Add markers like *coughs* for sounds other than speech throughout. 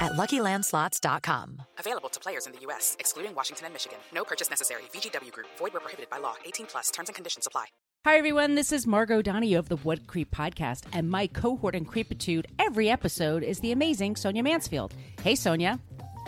at luckylandslots.com. Available to players in the U.S., excluding Washington and Michigan. No purchase necessary. VGW Group, void where prohibited by law. 18 plus terms and conditions apply. Hi, everyone. This is Margot Donahue of the Wood Creep Podcast, and my cohort in Creepitude every episode is the amazing Sonia Mansfield. Hey, Sonia.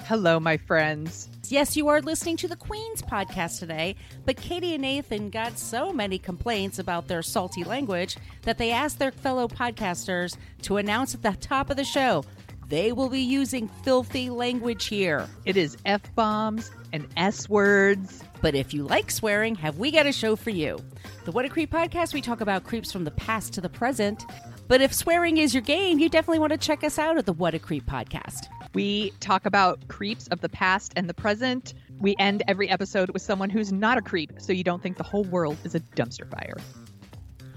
Hello, my friends. Yes, you are listening to the Queen's podcast today, but Katie and Nathan got so many complaints about their salty language that they asked their fellow podcasters to announce at the top of the show they will be using filthy language here. It is F bombs and S words. But if you like swearing, have we got a show for you? The What a Creep podcast, we talk about creeps from the past to the present. But if swearing is your game, you definitely want to check us out at the What a Creep podcast. We talk about creeps of the past and the present. We end every episode with someone who's not a creep, so you don't think the whole world is a dumpster fire.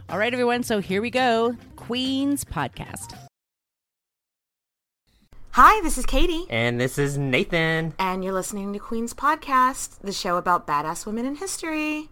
All right, everyone, so here we go Queen's podcast. Hi, this is Katie. And this is Nathan. And you're listening to Queen's Podcast, the show about badass women in history.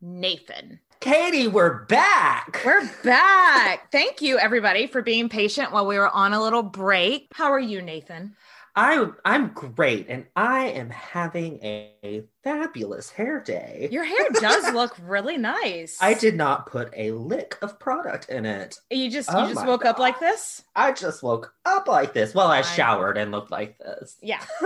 Nathan. Katie, we're back. We're back. Thank you, everybody, for being patient while we were on a little break. How are you, Nathan? I I'm great, and I am having a fabulous hair day. Your hair does look really nice. I did not put a lick of product in it. You just Oh you just woke up like this? I just woke up like this. Well, I I- showered and looked like this. Yeah. *laughs*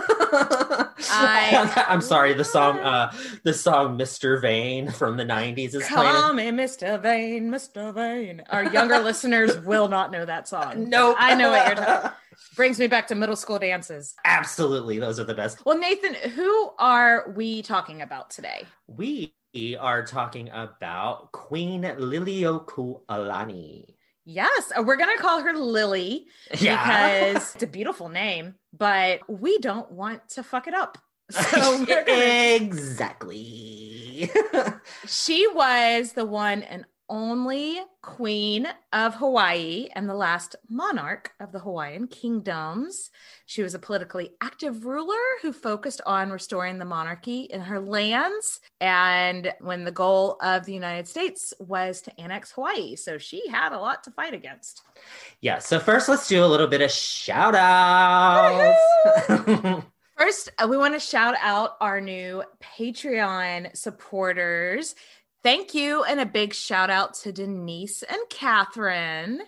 I, am sorry. The song, uh, the song "Mr. Vain" from the '90s is playing. Call me Mr. Vain, Mr. Vain. Our younger *laughs* listeners will not know that song. Nope. I know what you're talking. Brings me back to middle school dances. Absolutely, those are the best. Well, Nathan, who are we talking about today? We are talking about Queen Liliuokalani. Yes, uh, we're gonna call her Lily *laughs* Yeah. because it's a beautiful name, but we don't want to fuck it up. *laughs* So gonna exactly. *laughs* She was the one and only queen of Hawaii and the last monarch of the Hawaiian kingdoms. She was a politically active ruler who focused on restoring the monarchy in her lands. And when the goal of the United States was to annex Hawaii. So she had a lot to fight against. yeah. So first, let's do a little bit of shout outs. *laughs* First, uh, we want to shout out our new Patreon supporters. Thank you. And a big shout out to Denise and Catherine.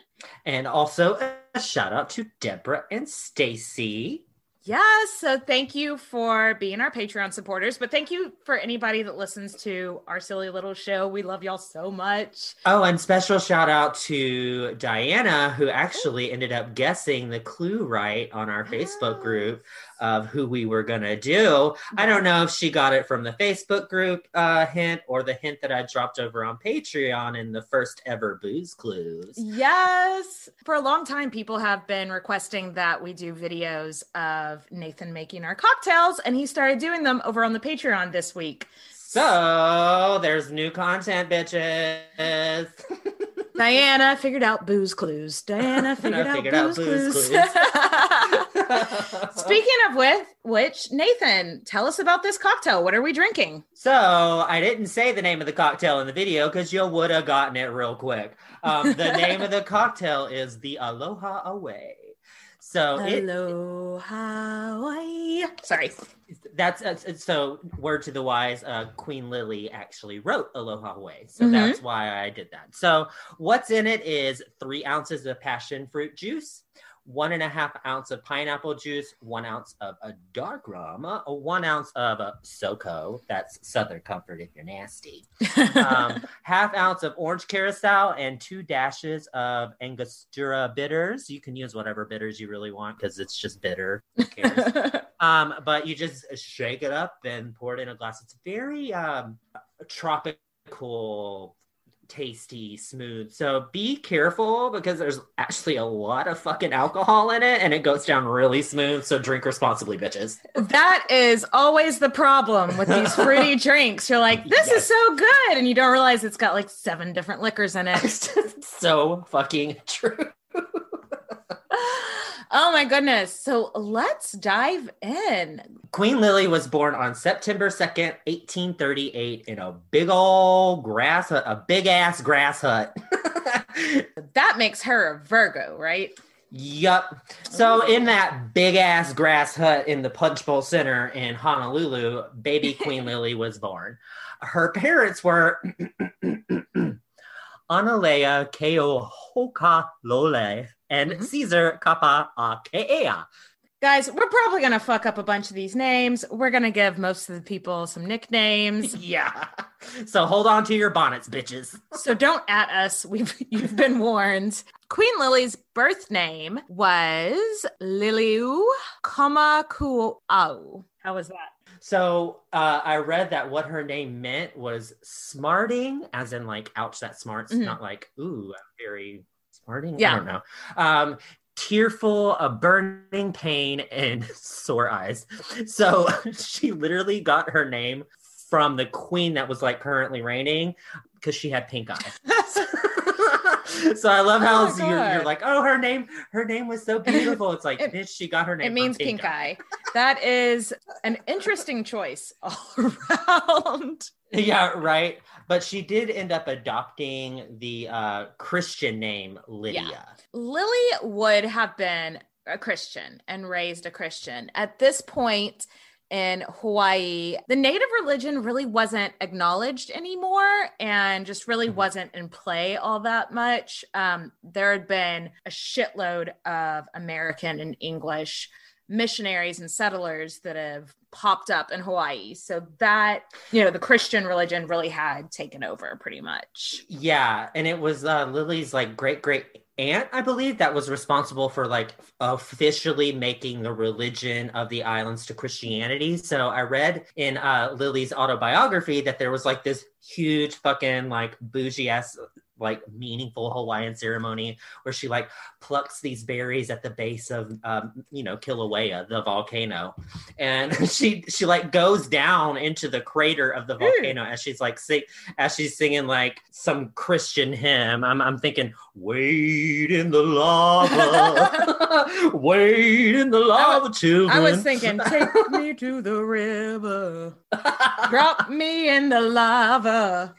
and also a shout out to Deborah and Stacy. Yes. So thank you for being our Patreon supporters, but thank you for anybody that listens to our silly little show. We love y'all so much. Oh, and special shout out to Diana, who actually ended up guessing the clue right on our Facebook group of who we were going to do. I don't know if she got it from the Facebook group uh, hint or the hint that I dropped over on Patreon in the first ever booze clues. Yes. For a long time, people have been requesting that we do videos of Nathan making our cocktails, and he started doing them over on the Patreon this week. So there's new content, bitches. *laughs* Diana figured out booze clues. Diana *laughs* figured, out, figured out booze booze clues. *laughs* *laughs* Speaking of with which, Nathan, tell us about this cocktail. What are we drinking? So I didn't say the name of the cocktail in the video because you would have gotten it real quick. Um, the name of the cocktail is the Aloha 'Oe. So it, Aloha. Hawaii. Sorry. that's uh, so word to the wise. Uh, Queen Lily actually wrote Aloha 'Oe, so Mhm. that's why I did that. So what's in it is three ounces of passion fruit juice, one and a half ounce of pineapple juice, one ounce of a dark rum, uh, one ounce of a SoCo, that's Southern Comfort if you're nasty, *laughs* um, half ounce of orange curacao, and two dashes of Angostura bitters. You can use whatever bitters you really want because it's just bitter. Who cares? *laughs* um, but you just shake it up and pour it in a glass. It's very um, tropical tasty, smooth. So be careful because there's actually a lot of fucking alcohol in it and it goes down really smooth. So drink responsibly, bitches. That is always the problem with these fruity *laughs* drinks. You're like, this is so good. And you don't realize it's got like seven different liquors in it. *laughs* so fucking true. Oh my goodness. So let's dive in. Queen Lily was born on September 2nd, 1838, in a big old grass hut, a big ass grass hut. *laughs* That makes her a Virgo, right? Yup. So in that big ass grass hut in the Punch Bowl Center in Honolulu, baby *laughs* Queen Lily was born. Her parents were *clears throat* Analea Keohoka Lole and Mhm. Caesar Kapaakea. Guys, we're probably going to fuck up a bunch of these names. We're going to give most of the people some nicknames. *laughs* Yeah. So hold on to your bonnets, bitches. so don't at us. We've *laughs* you've been warned. Queen Lily's birth name was Liliu Kamakuau. How was that? So uh, I read that what her name meant was smarting, as in like, ouch, that smarts, Mhm. not like, ooh, I'm very smarting. Yeah. I don't know. Um, tearful, a burning pain, and *laughs* sore eyes. So *laughs* she literally got her name from the queen that was like currently reigning because she had pink eyes. *laughs* so I love how Oh you're, you're like, oh, her name, her name was so beautiful. It's like, It- bitch, she got her name. It means pink eye. That is an interesting choice all around. *laughs* Yeah, right. But she did end up adopting the uh, Christian name Lydia. Lily would have been a Christian and raised a Christian. At this point in Hawaii, the native religion really wasn't acknowledged anymore and just really Mhm. wasn't in play all that much. Um, there had been a shitload of American and English missionaries and settlers that have popped up in Hawaii. So that, you know, the Christian religion really had taken over pretty much. Yeah, and it was uh, Lily's like great great aunt, I believe, that was responsible for like officially making the religion of the islands to Christianity. So I read in uh, Lily's autobiography that there was like this huge fucking like bougie ass like meaningful Hawaiian ceremony where she like plucks these berries at the base of um, you know Kilauea, the volcano, and *laughs* she she like goes down into the crater of the volcano as she's like sing, as she's singing like some Christian hymn. I'm I'm thinking, wait in the lava, *laughs* wait in the lava, children. I was thinking, take *laughs* me to the river, drop me in the lava.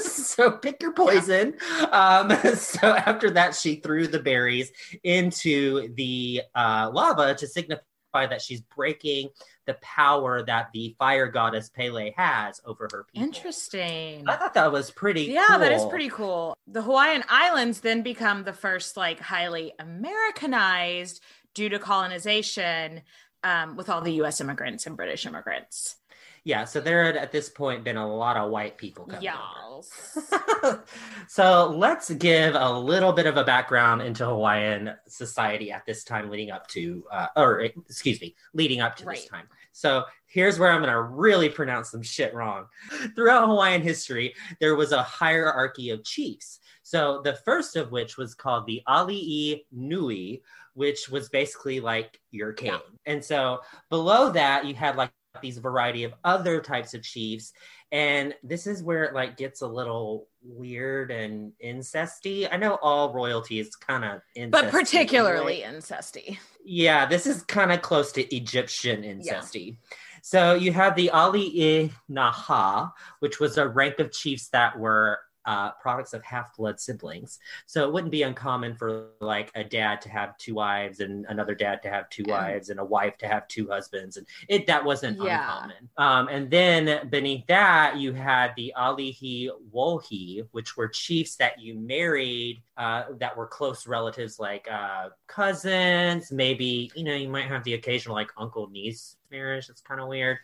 so pick your poison. *laughs* Um, *laughs* so after that, she threw the berries into the uh, lava to signify that she's breaking the power that the fire goddess Pele has over her people. Interesting. I thought that was pretty. Yeah, that is pretty cool. The Hawaiian Islands then become the first like highly Americanized due to colonization um, with all the US immigrants and British immigrants. Yeah, so there had at this point been a lot of white people coming. Yes. *laughs* so let's give a little bit of a background into Hawaiian society at this time leading up to, uh, or excuse me, leading up to this time. So here's where I'm going to really pronounce some shit wrong. Throughout Hawaiian history, there was a hierarchy of chiefs. So the first of which was called the Ali'i Nui, which was basically like your king. Yeah. And so below that, you had like these variety of other types of chiefs and this is where it like gets a little weird and incesty. I know all royalty is kind of but particularly incesty. yeah this is kind of close to egyptian incesty. So you have the ali-i-naha which was a rank of chiefs that were uh, products of half blood siblings. So it wouldn't be uncommon for like a dad to have two wives and another dad to have two wives and a wife to have two husbands. And it that wasn't Yeah. uncommon. Um, and then beneath that, you had the Alihi Wohi, which were chiefs that you married uh, that were close relatives, like uh, cousins. Maybe you know you might have the occasional like uncle niece marriage. That's kind of weird.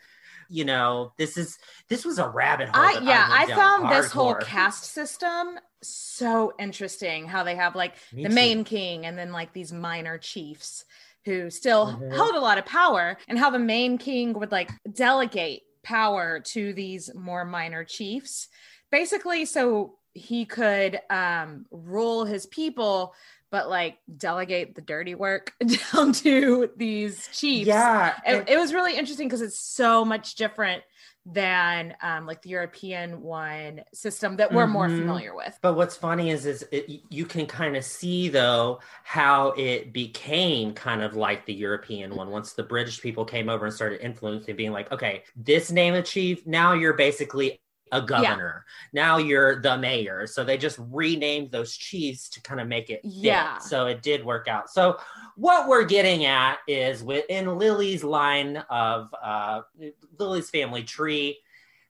You know, this is this was a rabbit hole. I yeah, I down found this whole caste system so interesting. How they have like Me the too. main king and then like these minor chiefs who still Mhm. held a lot of power, and how the main king would like delegate power to these more minor chiefs, basically, so he could um rule his people. But like delegate the dirty work *laughs* down to these chiefs Yeah, it, it was really interesting because it's so much different than um, like the European one system that we're more Mhm. familiar with. But what's funny is, is it, you can kind of see though how it became kind of like the European one. Once the British people came over and started influencing, being like, okay, this name of chief, now you're basically a governor. Now you're the mayor. So they just renamed those chiefs to kind of make it fit. Yeah. So it did work out. So what we're getting at is within Lily's line of uh, Lily's family tree.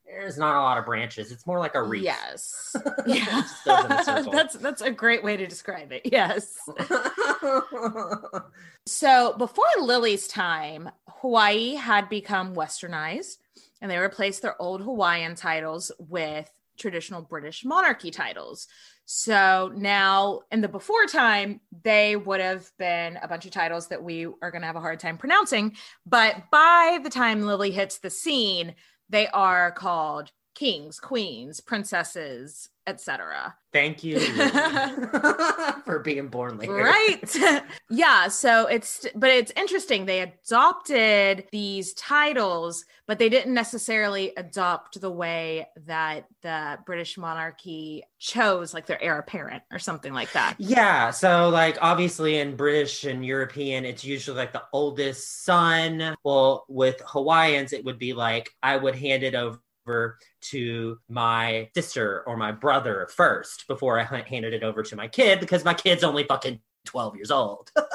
There's not a lot of branches. It's more like a wreath. Yes, *laughs* It yeah, just goes in a *laughs* circle. that's that's a great way to describe it. Yes. *laughs* So before Lily's time, Hawaii had become westernized and they replaced their old Hawaiian titles with traditional British monarchy titles. So now in the before time, they would have been a bunch of titles that we are going to have a hard time pronouncing. But by the time Lily hits the scene, they are called kings, queens, princesses, etc. Thank you *laughs* for being born later. right *laughs* yeah so it's but it's interesting they adopted these titles but they didn't necessarily adopt the way that the british monarchy chose like their heir apparent or something like that Yeah, so like obviously in British and European, it's usually like the oldest son. Well, with Hawaiians, it would be like I would hand it over to my sister or my brother first before I handed it over to my kid because my kid's only fucking 12 years old. *laughs*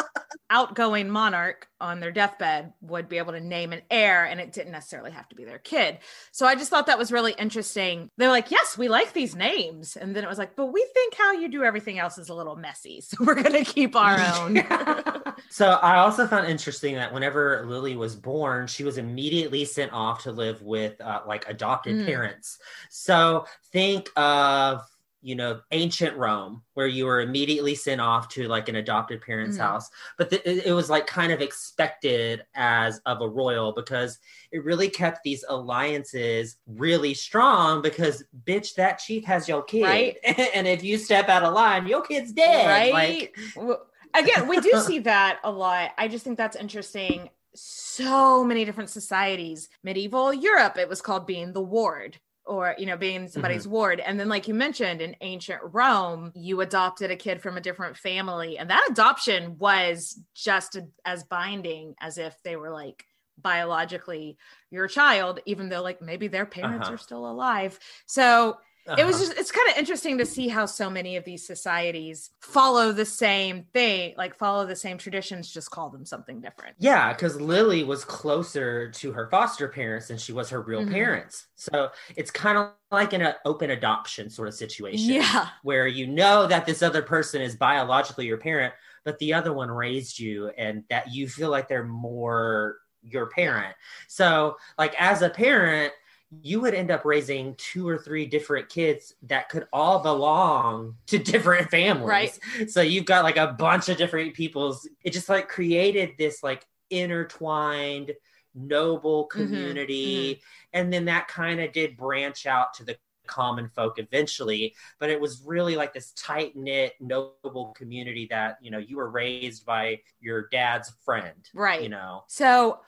outgoing monarch on their deathbed would be able to name an heir and it didn't necessarily have to be their kid. So I just thought that was really interesting. They're like, yes, we like these names. And then it was like, but we think how you do everything else is a little messy. *laughs* So we're going to keep our own. *laughs* so I also found interesting that whenever Lily was born, she was immediately sent off to live with uh, like adopted Mm. parents. So think of you know ancient Rome, where you were immediately sent off to like an adopted parent's Mhm. house, but the, it, it was like kind of expected as of a royal because it really kept these alliances really strong. Because bitch, that chief has your kid, Right. *laughs* and if you step out of line, your kid's dead. right? Like, Well, Again, we do see *laughs* that a lot. I just think that's interesting. So many different societies. Medieval Europe, it was called being the ward or, you know, being somebody's Mm-hmm. ward. And then, like you mentioned, in ancient Rome, you adopted a kid from a different family. And that adoption was just as binding as if they were like biologically your child, even though like maybe their parents Uh-huh. are still alive. So it was uh-huh. just it's kind of interesting to see how so many of these societies follow the same thing like follow the same traditions just call them something different Yeah, because Lily was closer to her foster parents than she was her real Mhm. parents. So it's kind of like an uh, open adoption sort of situation. yeah Where you know that this other person is biologically your parent, but the other one raised you and that you feel like they're more your parent. So, like, as a parent, you would end up raising two or three different kids that could all belong *laughs* to different families. Right. So you've got like a bunch of different people's. It just like created this like intertwined, noble Mm-hmm. community. And then that kind of did branch out to the common folk eventually but it was really like this tight knit noble community that you know you were raised by your dad's friend Right. you know so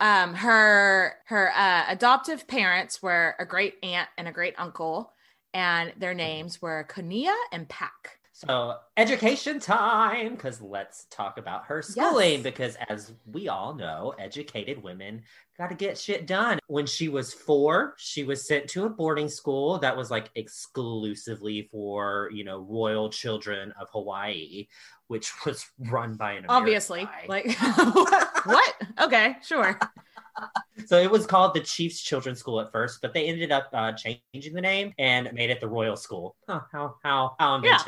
um her her uh, adoptive parents were a great aunt and a great uncle and their names were Konia and Paki So, education time, because let's talk about her schooling. Yes. Because, as we all know, educated women got to get shit done. When she was four, she was sent to a boarding school that was like exclusively for, you know, royal children of Hawaii, which was *laughs* run by an American Obviously. guy. Like *laughs* *laughs* what? Okay, sure. *laughs* so it was called the Chiefs Children's School at first, but they ended up uh, changing the name and made it the Royal School. Huh, how how how Yeah.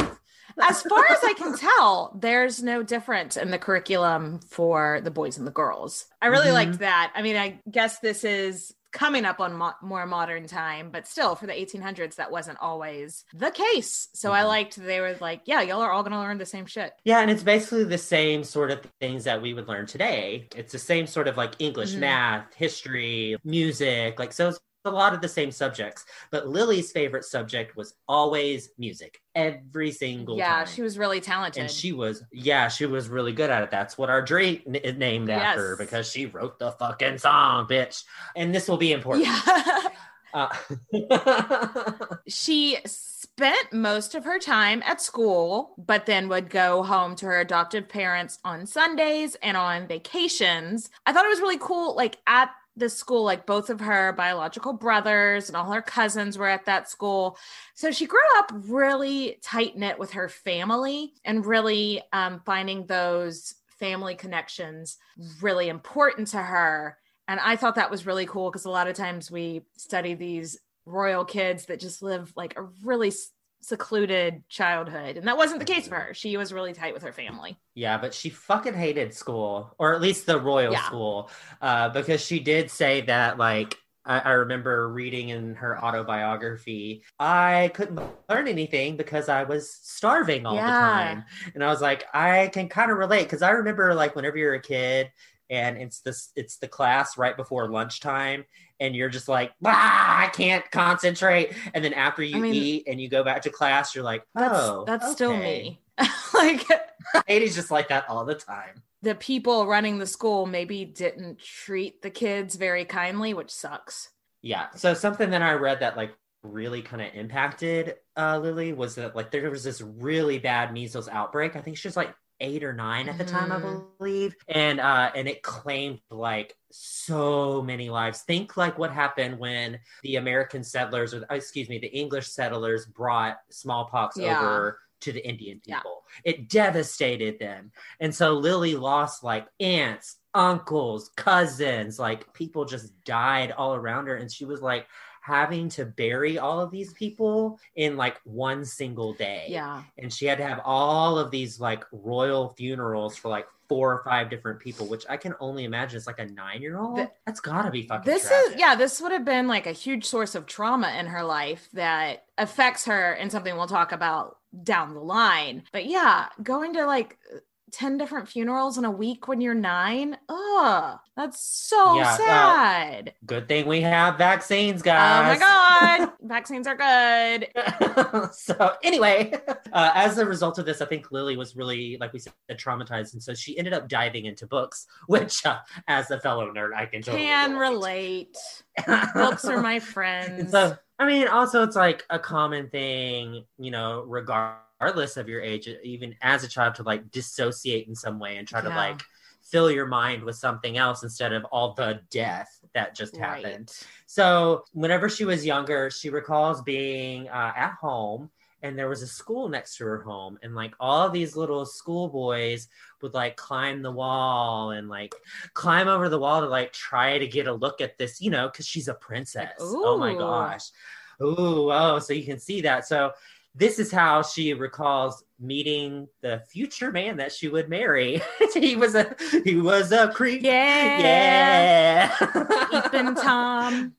As far as I can tell, there's no difference in the curriculum for the boys and the girls. I really Mhm. liked that. I mean, I guess this is coming up on mo- more modern time, but still for the 1800s, that wasn't always the case. So I Mhm. liked they were like, yeah, y'all are all going to learn the same shit. Yeah, and it's basically the same sort of things that we would learn today. It's the same sort of like English, Mhm. math, history, music, like so it's a lot of the same subjects. But Lily's favorite subject was always music every single yeah, time. she was really talented. and she was yeah she was really good at it that's what our drake n- named after because she wrote the fucking song bitch and this will be important yeah. *laughs* uh, *laughs* she spent most of her time at school, but then would go home to her adoptive parents on Sundays and on vacations. I thought it was really cool. Like at the school, like both of her biological brothers and all her cousins were at that school. So she grew up really tight knit with her family and really um, finding those family connections really important to her. And I thought that was really cool because a lot of times we study these royal kids that just live like a really secluded childhood. And that wasn't the case for her. She was really tight with her family. yeah but she fucking hated school or at least the royal Yeah. school uh, because she did say that like I, I remember reading in her autobiography i couldn't learn anything because i was starving all the time and i was like i can kind of relate because i remember like whenever you're a kid and it's this it's the class right before lunchtime and you're just like ah, i can't concentrate and then after you mean- eat and you go back to class you're like oh that's still okay." me. *laughs* like Katie's just like that all the time the people running the school maybe didn't treat the kids very kindly, which sucks. yeah so something that i read that like really kind of impacted uh lily was that like there was this really bad measles outbreak i think she was like eight or nine at the time i Mhm. believe and uh and it claimed like so many lives think like what happened when the american settlers or excuse me the english settlers brought smallpox Yeah. over to the indian Yeah. people it devastated them and so lily lost like aunts uncles cousins like people just died all around her and she was like having to bury all of these people in like one single day Yeah. and she had to have all of these like royal funerals for like four or five different people, which I can only imagine is like a nine year old. That's gotta be fucking. This tragic. is yeah, this would have been like a huge source of trauma in her life that affects her and something we'll talk about down the line. But yeah, going to like 10 different funerals in a week when you're 9, ugh, that's so Yeah, uh, sad. Good thing we have vaccines, guys. oh my god, *laughs* vaccines are good. *laughs* so anyway, *laughs* uh, as a result of this, I think Lily was really, like we said, traumatized, and so she ended up diving into books, which, uh, as a fellow nerd, I can totally Can relate. Books are my friends. So, I mean, also it's like a common thing, you know, regardless of your age, even as a child, to like dissociate in some way and try to like fill your mind with something else instead of all the death that just happened. So, whenever she was younger, she recalls being uh, at home and there was a school next to her home and like all these little schoolboys would like climb the wall and like climb over the wall to like try to get a look at this you know because she's a princess. Oh my gosh. Ooh oh so you can see that. So this is how she recalls meeting the future man that she would marry *laughs* he was a he was a creep Yeah. yeah Ethan *laughs* Tom.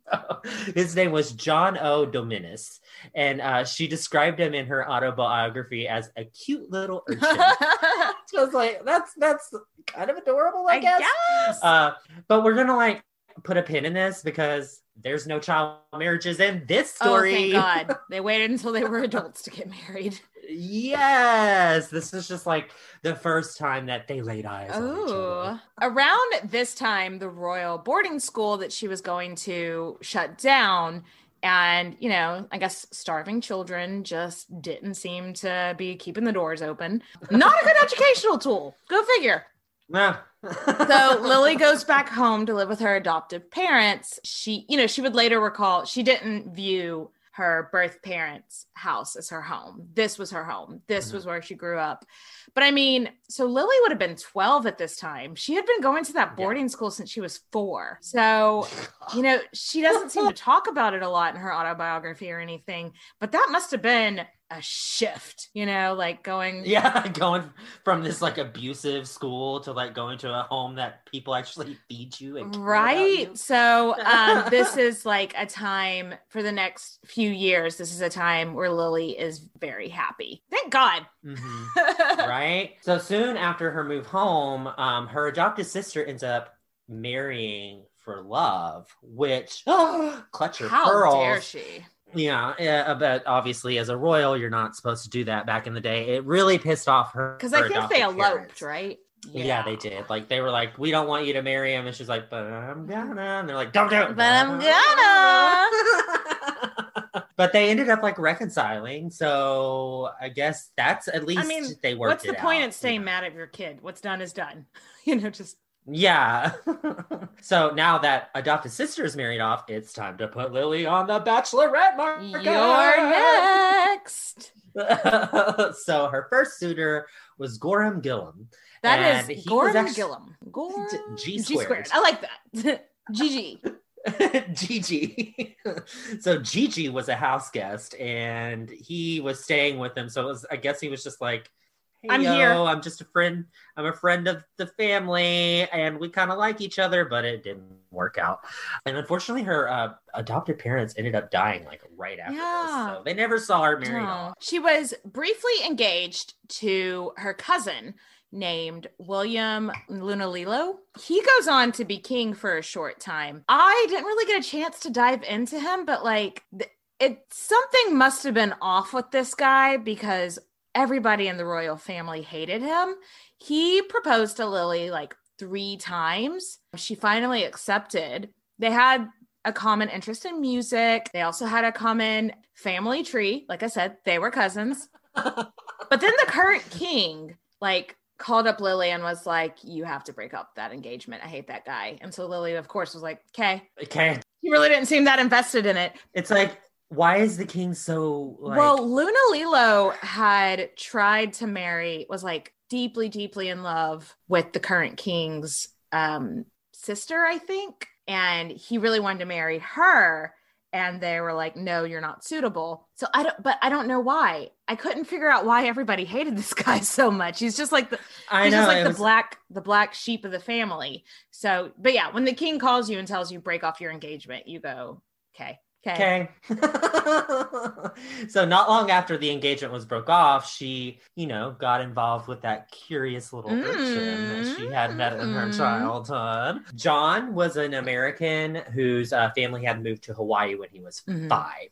his name was John O. Dominis, and uh, she described him in her autobiography as a cute little *laughs* urchin. I I was like, that's that's kind of adorable, I, guess. guess. Uh, but we're gonna like put a pin in this because there's no child marriages in this story. Oh, thank God. *laughs* They waited until they were adults to get married. Yes, this is just like the first time that they laid eyes on each Oh. other. Around this time, the royal boarding school that she was going to shut down. And, you know, I guess starving children just didn't seem to be keeping the doors open. Not a good *laughs* educational tool. Go figure. Yeah. So *laughs* Lily goes back home to live with her adoptive parents. She, you know, she would later recall she didn't view her birth parents' house as her home. This was her home. This mm-hmm. was where she grew up. But I mean, so Lily would have been 12 at this time. She had been going to that boarding school since she was four. So, you know, she doesn't seem to talk about it a lot in her autobiography or anything, but that must have been a shift, you know, like going. Yeah, *laughs* going from this like abusive school to like going to a home that people actually feed you and care you. Right. So, um, *laughs* this is like a time for the next few years. This is a time where Lily is very happy. Thank God. Mhm. *laughs* right? So soon after her move home, um, her adopted sister ends up marrying for love, which *gasps* clutch her How pearls. dare she? Yeah, yeah, but obviously, as a royal, you're not supposed to do that back in the day. It really pissed off her. Because I think they eloped, parents. right? Yeah. they did. Like they were like, "We don't want you to marry him," and she's like, "But I'm mm-hmm. gonna," and they're like, "Don't do it." But I'm gonna. *laughs* but they ended up like reconciling, so I guess that's at least I mean, they worked. what's the point out, in staying you know? mad at your kid? What's done is done. *laughs* You know, just Yeah. *laughs* so now that adopted sister is married off, it's time to put Lily on the Bachelorette market. you're next. *laughs* so her first suitor was Gorham Gillum. That is he was Gordon actu- Gillum. Gorm G G squared. I like that. *laughs* GG. Gigi. so Gigi was a house guest and he was staying with them. So it was I guess he was just like, Hey I'm yo, here." I'm just a friend. I'm a friend of the family and we kind of like each other, but it didn't work out. And unfortunately her uh, adopted parents ended up dying like right after Yeah. this. So they never saw her married No. She was briefly engaged to her cousin named William Lunalilo. He goes on to be king for a short time. I didn't really get a chance to dive into him, but like th- it something must have been off with this guy because everybody in the royal family hated him. He proposed to Lily like 3 times. She finally accepted. They had a common interest in music. They also had a common family tree. Like I said, they were cousins. *laughs* but then the current king, like, called up Lily and was like, You have to break up that engagement. I hate that guy. And so Lily, of course, was like, Okay. Okay. He really didn't seem that invested in it. It's like, why is the king so like well, Luna Lilo had tried to marry, was like deeply, deeply in love with the current king's um, sister, I think. And he really wanted to marry her. And they were like, no, you're not suitable. So I don't, but I don't know why. I couldn't figure out why everybody hated this *laughs* guy so much. He's just like the, I he's know just like the was- black, the black sheep of the family. So, but yeah, when the king calls you and tells you break off your engagement, you go, okay, okay. *laughs* So not long after the engagement was broke off, she, you know, got involved with that curious little urchin that she had met in her Mm. childhood. John was an American whose uh, family had moved to Hawaii when he was Mhm. five.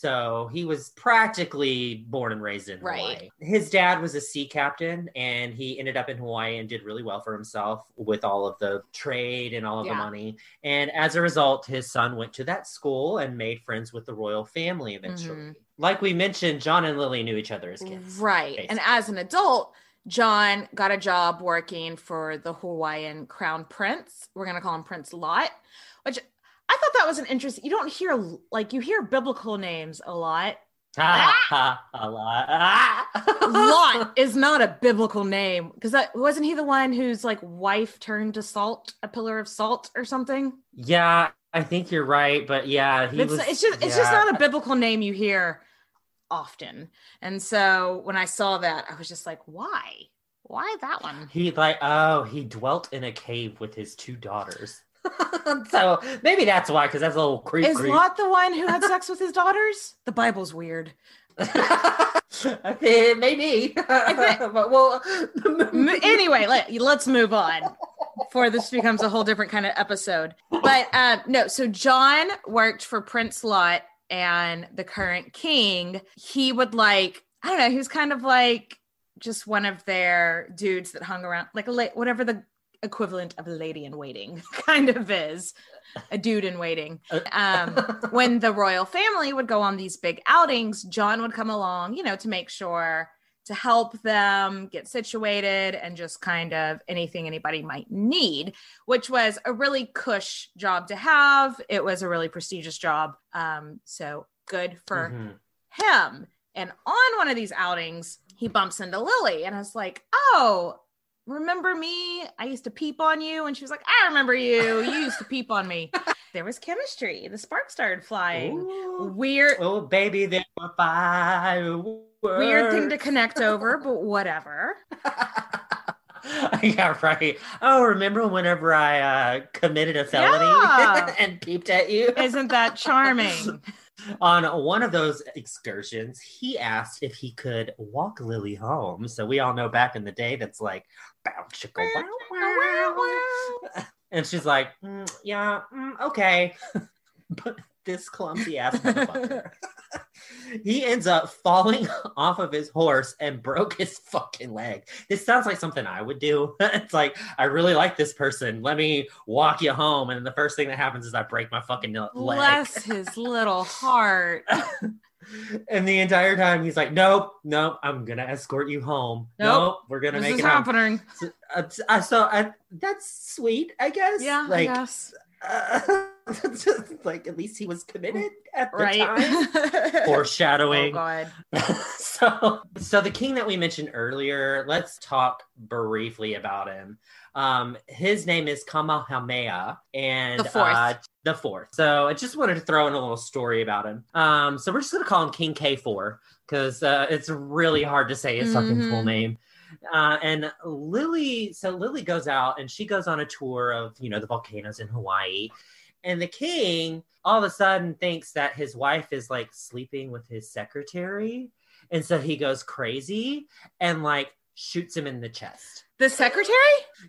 So he was practically born and raised in Right. Hawaii. His dad was a sea captain and he ended up in Hawaii and did really well for himself with all of the trade and all of the money. And as a result, his son went to that school and made friends with the royal family eventually. Mhm. Like we mentioned, John and Lily knew each other as kids. Right. And as an adult, John got a job working for the Hawaiian crown prince. We're going to call him Prince Lot, which I thought that was an interesting. You don't hear like you hear biblical names a lot. Ha, a lot. Ah. *laughs* Lot is not a biblical name because that wasn't he the one whose like wife turned to salt, a pillar of salt or something. Yeah, I think you're right, but yeah, he it's, was. it's just it's just not a biblical name you hear often. And so when I saw that, I was just like, why? Why that one? He like oh he dwelt in a cave with his two daughters. *laughs* so maybe that's why, because that's a little creepy. Is creep. Lot the one who had *laughs* sex with his daughters? The Bible's weird. *laughs* maybe. but well, anyway, let, let's move on before this becomes a whole different kind of episode. But um, no, so John worked for Prince Lot and the current king. He would like, I don't know, he was kind of like just one of their dudes that hung around, like a la- whatever the equivalent of a lady in waiting *laughs* kind of is. a dude in waiting. Uh, *laughs* Um, when the royal family would go on these big outings, John would come along, you know, to make sure to help them get situated and just kind of anything anybody might need, which was a really cush job to have. It was a really prestigious job. Um, so good for Mhm. him. And on one of these outings, he bumps into Lily, and I was like, "Oh, remember me? I used to peep on you." And she was like, "I remember you. You used to peep on me." *laughs* there was chemistry. The spark started flying. Ooh. Weird, Oh, baby, there were fireworks. weird thing to connect over, but whatever. *laughs* yeah, right. Oh, remember whenever I uh, committed a felony Yeah. *laughs* and peeped at you? Isn't that charming? On one of those excursions, he asked if he could walk Lily home. So we all know back in the day that's like, bow, chicka, wow, wow. *laughs* and she's like, "Mm, yeah, mm, okay. *laughs* but this clumsy ass motherfucker. he ends up falling *laughs* off of his horse and broke his fucking leg. This sounds like something I would do. *laughs* it's like, I really like this person. Let me walk you home. And the first thing that happens is I break my fucking leg. Bless his little heart. *laughs* and the entire time he's like, nope, nope, I'm going to escort you home. Nope, Nope, we're going to This make it home. So, uh, uh, so I, that's sweet, I guess. Yeah, like, I guess. uh, *laughs* like at least he was committed at the Right. time. *laughs* oh Foreshadowing. God. *laughs* so, so the king that we mentioned earlier, let's talk briefly about him. Um, his name is Kamehameha, and The fourth. Uh, the fourth. So I just wanted to throw in a little story about him. Um, so we're just gonna call him King K4 because uh, it's really hard to say his fucking full Mhm. name. Uh, and Lily, so Lily goes out and she goes on a tour of you know the volcanoes in Hawaii, and the king all of a sudden thinks that his wife is like sleeping with his secretary, and so he goes crazy and like shoots him in the chest. The secretary?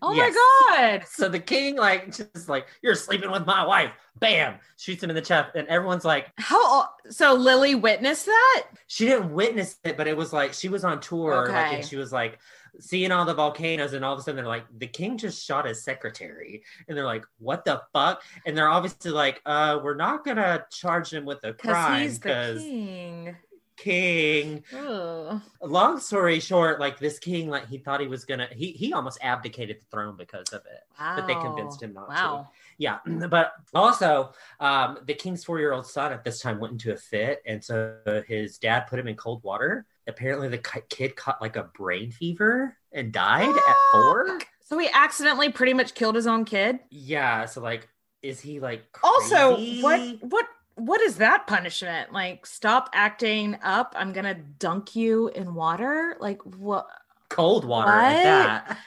Oh Yes. my God. So the king like just like you're sleeping with my wife, bam, shoots him in the chest, and everyone's like, How so Lily witnessed that? she didn't witness it, but it was like she was on tour, like, and she was like seeing all the volcanoes, and all of a sudden they're like, the king just shot his secretary, and they're like, what the fuck? And they're obviously like, uh, we're not gonna charge him with a crime because king. king. Ugh. Long story short, like this king, like he thought he was gonna, he he almost abdicated the throne because of it. But they convinced him not to. Yeah, *clears throat* but also um, the king's four-year-old son at this time went into a fit, and so his dad put him in cold water. Apparently, the kid caught like a brain fever and died at four. So he accidentally pretty much killed his own kid. Yeah, so like, is he like Also, what what what is that punishment? Like stop acting up. I'm gonna dunk you in water. Like what? cold water at What? that?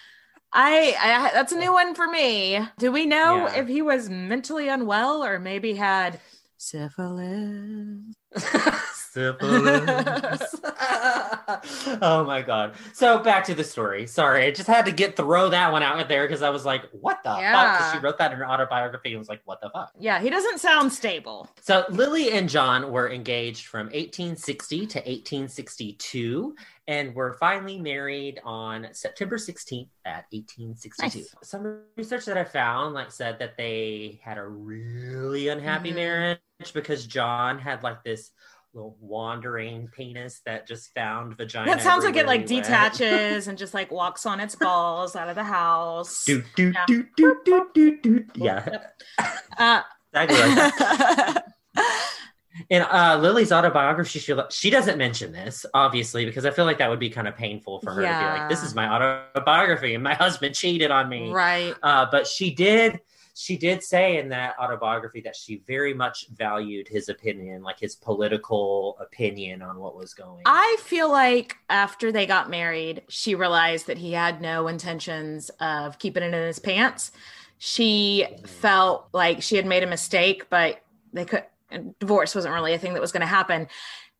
I, I that's a new one for me. Do we know Yeah. if he was mentally unwell or maybe had syphilis? *laughs* Syphilis. *laughs* oh my god. So back to the story. Sorry, I just had to get throw that one out there because I was like, what the fuck? 'Cause Yeah. she wrote that in her autobiography and was like, what the fuck? Yeah, he doesn't sound stable. So Lily and John were engaged from 1860 to 1862 and were finally married on September 16th at 1862. Nice. Some research that I found like said that they had a really unhappy Mhm. marriage because John had like this little wandering penis that just found vagina. That sounds like it like detaches *laughs* and just like walks on its balls out of the house. Do, do, Yeah. do, do, do, do, do. Yeah. Uh, *laughs* exactly like that. *laughs* In uh, Lily's autobiography, she she doesn't mention this, obviously, because I feel like that would be kind of painful for her to be like, "This is my autobiography, and my *laughs* husband cheated on me." right. Uh, but she did she did say in that autobiography that she very much valued his opinion, like his political opinion on what was going. I feel like after they got married, she realized that he had no intentions of keeping it in his pants. She felt like she had made a mistake, but they could divorce wasn't really a thing that was going to happen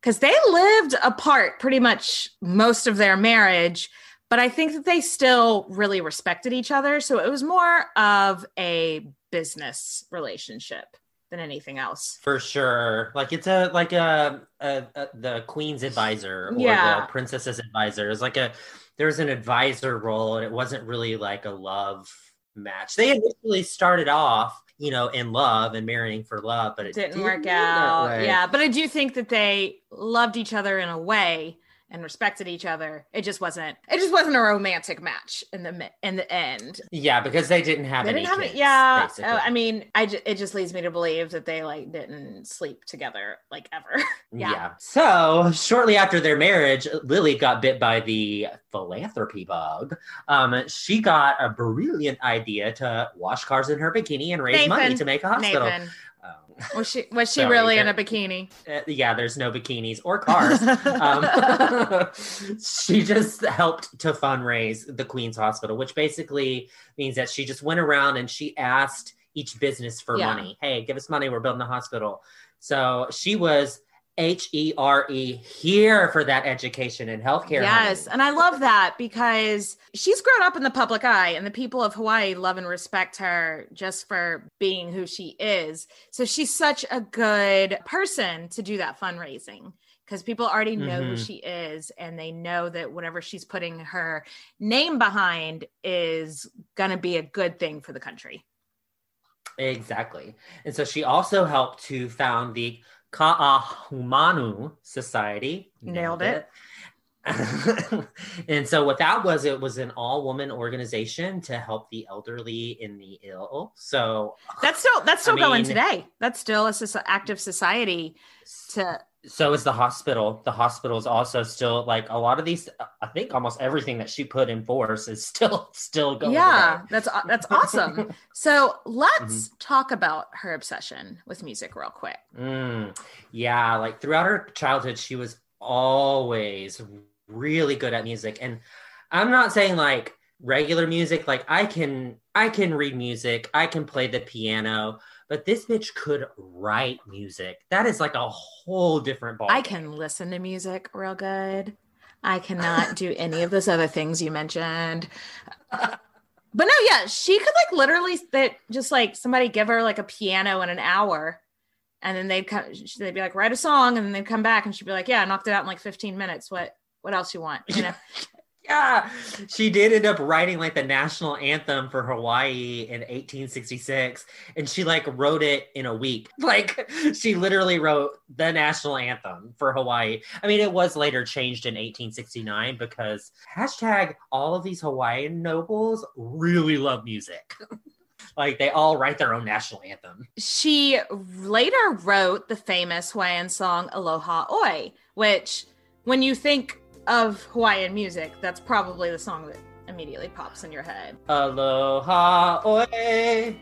because they lived apart pretty much most of their marriage. But I think that they still really respected each other. So it was more of a business relationship than anything else. for sure, like it's a like a, a, a the queen's advisor or Yeah. the princess's advisor. It's like a there's an advisor role, and it wasn't really like a love match. They initially started off, you know, in love and marrying for love, but it didn't, didn't work out. Yeah, but I do think that they loved each other in a way and respected each other. It just wasn't. It just wasn't a romantic match in the in the end. Yeah, because they didn't have They any didn't have it. kids, Yeah, uh, I mean, I ju- it just leads me to believe that they like didn't sleep together like ever. *laughs* Yeah. So shortly after their marriage, Lily got bit by the philanthropy bug. Um, she got a brilliant idea to wash cars in her bikini and raise money to make a hospital. Nathan, was she was she Sorry, really in a bikini? uh, yeah, there's no bikinis or cars. um, *laughs* she just helped to fundraise the Queen's Hospital, which basically means that she just went around and she asked each business for Yeah. money. Hey, give us money. We're building a hospital. So she was H E R E here for that education and healthcare. Yes, honey. and I love that because she's grown up in the public eye, and the people of Hawaii love and respect her just for being who she is. So she's such a good person to do that fundraising because people already know who Mhm. she is, and they know that whatever she's putting her name behind is going to be a good thing for the country. Exactly. And so she also helped to found the Ka'ahumanu Society. Nailed it. *laughs* and so what that was, it was an all-woman organization to help the elderly and the ill. So That's still that's still I going mean- today. That's still a active society to so is the hospital. The hospital is also still like a lot of these. I think almost everything that she put in force is *laughs* still still going. yeah today. that's that's awesome *laughs* so let's Mm-hmm. talk about her obsession with music real quick Mm, yeah, like throughout her childhood, she was always really good at music. And I'm not saying like regular music, like I can I can read music, I can play the piano, but this bitch could write music. That is like a whole different ball. i can listen to music real good. I cannot do *laughs* any of those other things you mentioned. But no yeah she could like literally that just like somebody give her like a piano in an hour and then they'd come they'd be like write a song and then they'd come back and she'd be like yeah i knocked it out in like 15 minutes. What what else you want? You know *laughs* Yeah, she did end up writing like the national anthem for Hawaii in 1866, and she like wrote it in a week. *laughs* Like she literally wrote the national anthem for Hawaii. I mean, it was later changed in 1869 because hashtag all of these Hawaiian nobles really love music. *laughs* like they all write their own national anthem. she later wrote the famous Hawaiian song Aloha 'Oe, which when you think of Hawaiian music, that's probably the song that immediately pops in your head. Aloha 'Oe.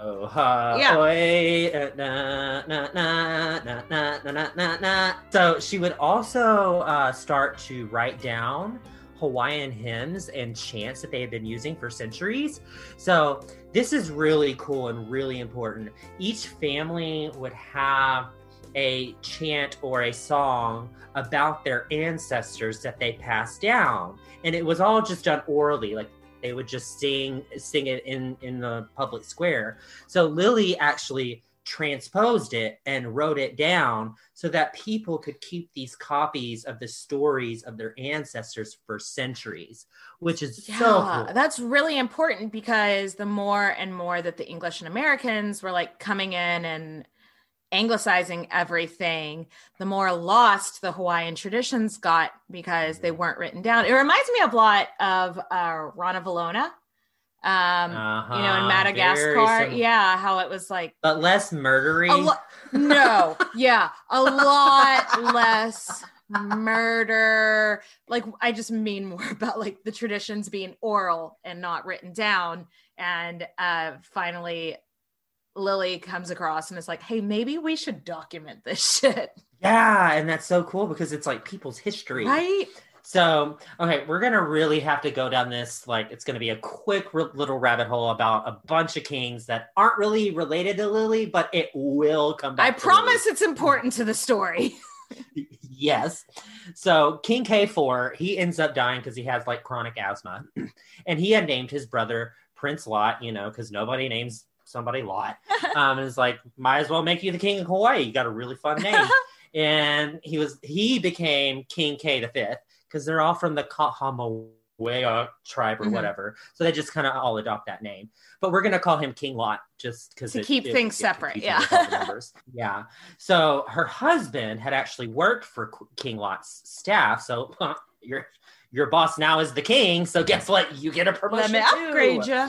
Aloha yeah. oi. Na, na, na, na, na, na, na, na. So she would also uh, start to write down Hawaiian hymns and chants that they had been using for centuries. So this is really cool and really important. Each family would have a chant or a song about their ancestors that they passed down and it was all just done orally like they would just sing sing it in in the public square so lily actually transposed it and wrote it down so that people could keep these copies of the stories of their ancestors for centuries which is so cool. that's really important because the more and more that the English and Americans were like coming in and anglicizing everything, the more lost the Hawaiian traditions got because they weren't written down. It reminds me a lot of uh, Ranavalona. Um, you know, in Uh-huh, Madagascar, yeah, how it was like but less murdery a lot. No, yeah, a lot less murder. Like, I just mean more about like the traditions being oral and not written down. And uh, finally, Lily comes across and is like, "Hey, maybe we should document this *laughs* shit." yeah and that's so cool because it's like people's history Right? So, okay, we're gonna really have to go down this. Like, it's gonna be a quick r- little rabbit hole about a bunch of kings that aren't really related to Lily, but it will come back. I to promise it's important to the story. *laughs* Yes. So, King K4, he ends up dying because he has like chronic asthma, *clears throat* and he had named his brother Prince Lot. You know, because nobody names somebody Lot. *laughs* Um, and it's like, might as well make you the king of Hawaii. You got a really fun name. *laughs* and he was he became King K the fifth because they're all from the Wea tribe or Mhm. whatever. So they just kind of all adopt that name. But we're gonna call him King Lot just because To keep things separate, yeah. *laughs* yeah. So her husband had actually worked for King Lot's staff. So your your boss now is the king. So guess what? You get a promotion. Let me upgrade you.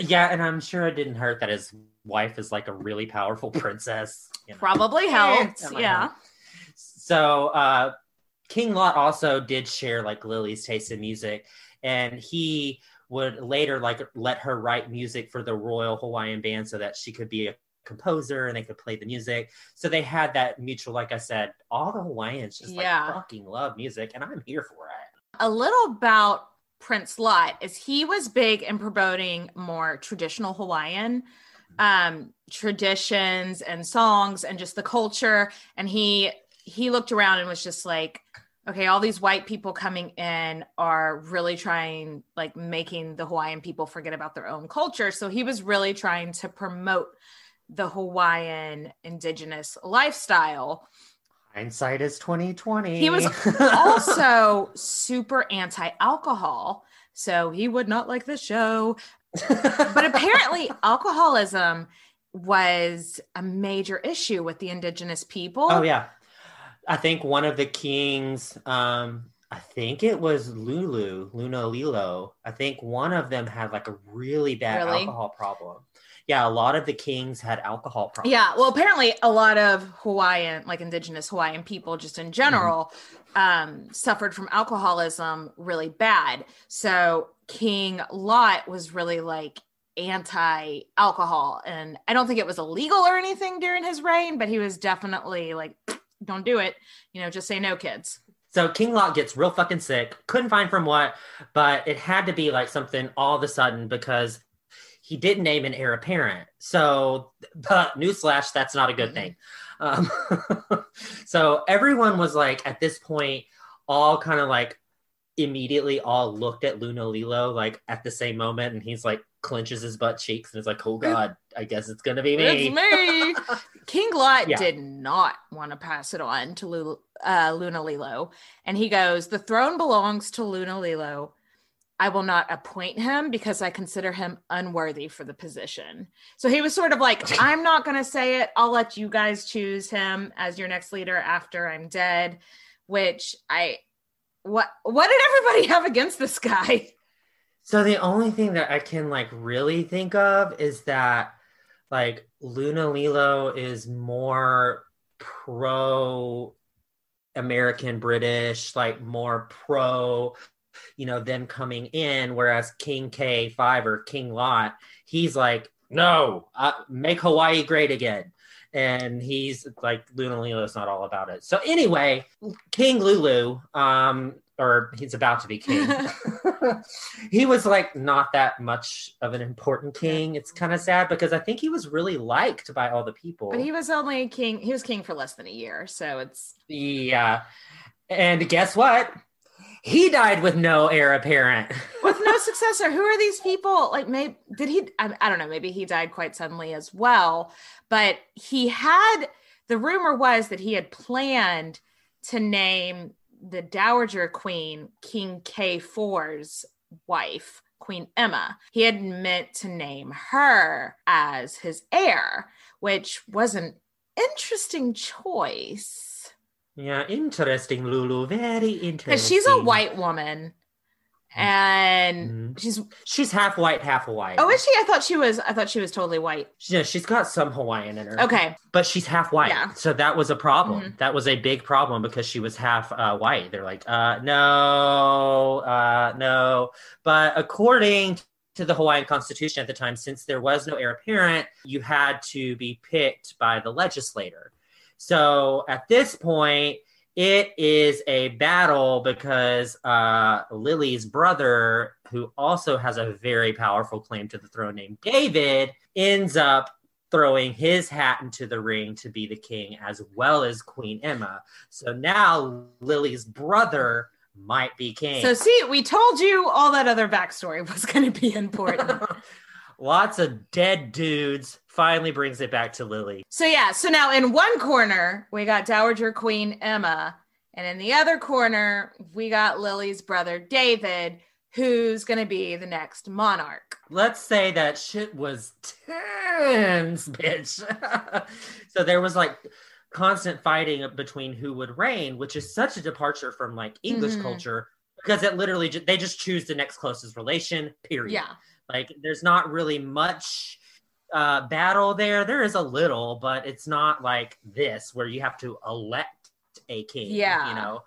Yeah, and I'm sure it didn't hurt that his wife is like a really powerful princess. you know. Probably helped. Yeah. help. So uh, King Lot also did share like Lily's taste in music, and he would later like let her write music for the Royal Hawaiian Band so that she could be a composer and they could play the music. So they had that mutual, like I said, all the Hawaiians just Yeah. like fucking love music, and I'm here for it. a little about Prince Lot is he was big in promoting more traditional Hawaiian um traditions and songs and just the culture. And he he looked around and was just like okay all these white people coming in are really trying like making the Hawaiian people forget about their own culture. So he was really trying to promote the Hawaiian indigenous lifestyle Hindsight is twenty twenty. He was *laughs* also super anti-alcohol so he would not like the show but apparently *laughs* alcoholism was a major issue with the indigenous people Oh yeah. I think one of the kings, um, I think it was Lulu, Lunalilo. I think one of them had like a really bad Really? alcohol problem. Yeah, a lot of the kings had alcohol problems. yeah well apparently a lot of hawaiian like indigenous hawaiian people just in general um suffered from alcoholism really bad so king lot was really like anti-alcohol and i don't think it was illegal or anything during his reign but he was definitely like *sniffs* don't do it you know just say no kids So King Lot gets real fucking sick. Couldn't find from what, but it had to be like something all of a sudden because he didn't name an heir apparent. So, but newsflash, that's not a good thing. Um, *laughs* so everyone was like, at this point, all kind of like immediately all looked at Lunalilo like at the same moment, and he's like clenches his butt cheeks and is like, "Oh God, I guess it's gonna be me." It's me. *laughs* King Lot Yeah. did not want to pass it on to Lu- uh, Lunalilo. And he goes, The throne belongs to Lunalilo. I will not appoint him because I consider him unworthy for the position. So he was sort of like, *laughs* I'm not going to say it. I'll let you guys choose him as your next leader after I'm dead. Which I, what, what did everybody have against this guy? So the only thing that I can like really think of is that like Lunalilo is more pro American British, like more pro, you know, them coming in, whereas King K5 or King Lot, he's like, no, uh, make Hawaii great again. And he's like, Lunalilo's not all about it. So anyway, King Lulu, um, or he's about to be king. *laughs* he was like not that much of an important king. It's kind of sad because I think he was really liked by all the people. But he was only king, he was king for less than a year. So it's, yeah. And guess what? He died with no heir apparent. *laughs* with no successor. Who are these people? Like maybe did he I, I don't know. Maybe he died quite suddenly as well. But he had the rumor was that he had planned to name the dowager queen king k4's wife queen emma. He had meant to name her as his heir which was an interesting choice yeah, interesting, Lulu. Very interesting. because she's a white woman and Mhm. she's She's half white, half Hawaiian. Oh, is she? I thought she was. I thought she was totally white. Yeah, she's got some Hawaiian in her. Okay. but she's half white. Yeah. So that was a problem. Mhm. That was a big problem because she was half uh, white. They're like, uh, no, uh, no. But according to the Hawaiian Constitution at the time, since there was no heir apparent, you had to be picked by the legislator. So at this point, it is a battle because uh, Lily's brother, who also has a very powerful claim to the throne named David, ends up throwing his hat into the ring to be the king as well as Queen Emma. So now Lily's brother might be king. So see, we told you all that other backstory was going to be *laughs* important. Lots of dead dudes finally brings it back to Lily. so yeah. So now in one corner we got Dowager Queen Emma, And in the other corner, we got Lily's brother David, who's going to be the next monarch. Let's say that shit was tense, bitch. *laughs* so there was like constant fighting between who would reign, which is such a departure from like English Mhm. culture because it literally they just choose the next closest relation. Period. Yeah. Like there's not really much uh battle there. There is a little, but it's not like this where you have to elect a king. Yeah. You know.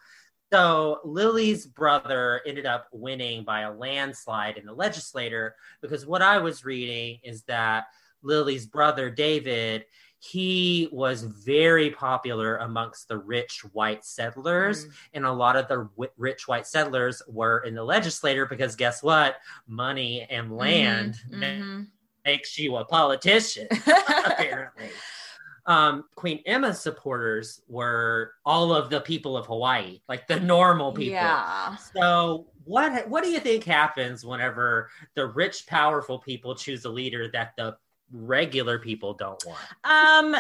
So Lily's brother ended up winning by a landslide in the legislature because what I was reading is that Lily's brother David he was very popular amongst the rich white settlers Mm. and a lot of the w- rich white settlers were in the legislature because guess what money and land ma- Mhm. makes you a politician *laughs* apparently um, queen emma's supporters were all of the people of hawaii like the normal people Yeah. so what what do you think happens whenever the rich powerful people choose a leader that the regular people don't want Um,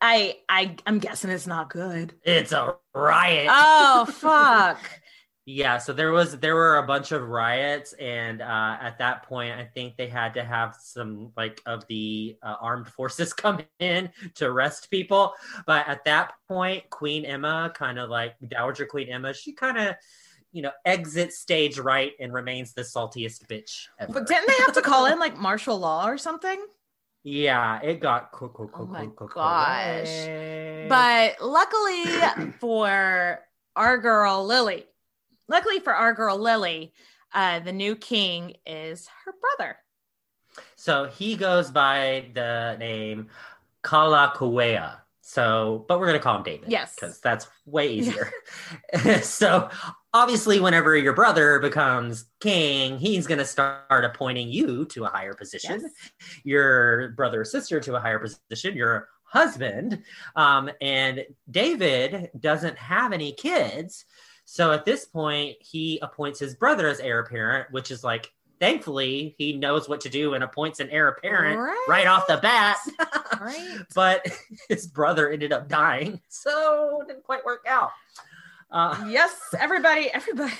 I I I'm guessing it's not good. it's a riot Oh, *laughs* fuck. Yeah, so there was there were a bunch of riots, and uh, at that point, I think they had to have some like of the uh, armed forces *laughs* come in to arrest people. But at that point, Queen Emma, kind of like Dowager Queen Emma, she kind of you know exits stage right and remains the saltiest bitch ever. But didn't they have to call in *laughs* like martial law or something? Yeah, it got co- co- co- Oh my co- co- gosh. But luckily *coughs* for our girl Lily, luckily for our girl Lily, uh, the new king is her brother. So he goes by the name Kalakaua. So, but we're going to call him David. Yes. Because that's way *laughs* easier. *laughs* so, obviously, whenever your brother becomes king, he's going to start appointing you to a higher position, Yes. your brother or sister to a higher position, your husband. Um, and David doesn't have any kids. So, at this point, he appoints his brother as heir apparent, which is like, thankfully, he knows what to do and appoints an heir apparent Right. right off the bat. Right. *laughs* but *laughs* his brother ended up dying, so it didn't quite work out. Uh, *laughs* yes, everybody, everybody.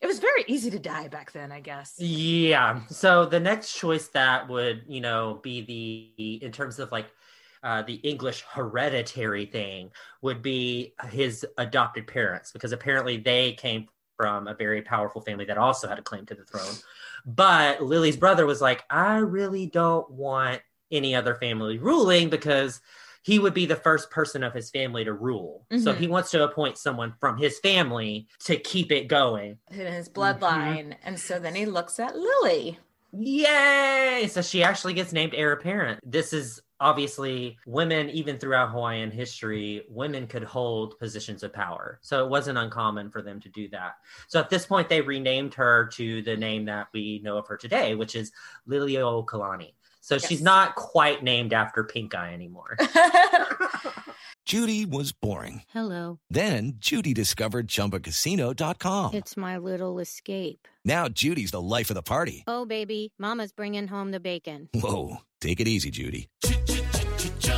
It was very easy to die back then, I guess. yeah. So the next choice that would, you know, be the in terms of like uh, the English hereditary thing would be his adopted parents because apparently they came from a very powerful family that also had a claim to the throne. But Lily's brother was like, I really don't want any other family ruling because he would be the first person of his family to rule. So Mhm. he wants to appoint someone from his family to keep it going. In his bloodline. And so then he looks at Lily. Yay! So she actually gets named heir apparent. This is obviously women, even throughout Hawaiian history, women could hold positions of power. So it wasn't uncommon for them to do that. So at this point, they renamed her to the name that we know of her today, which is Liliuokalani. So she's not quite named after Pink Eye anymore. *laughs* Judy was boring. Hello. Then Judy discovered ChumbaCasino.com. It's my little escape. Now Judy's the life of the party. Oh, baby, Mama's bringing home the bacon. Whoa, take it easy, Judy.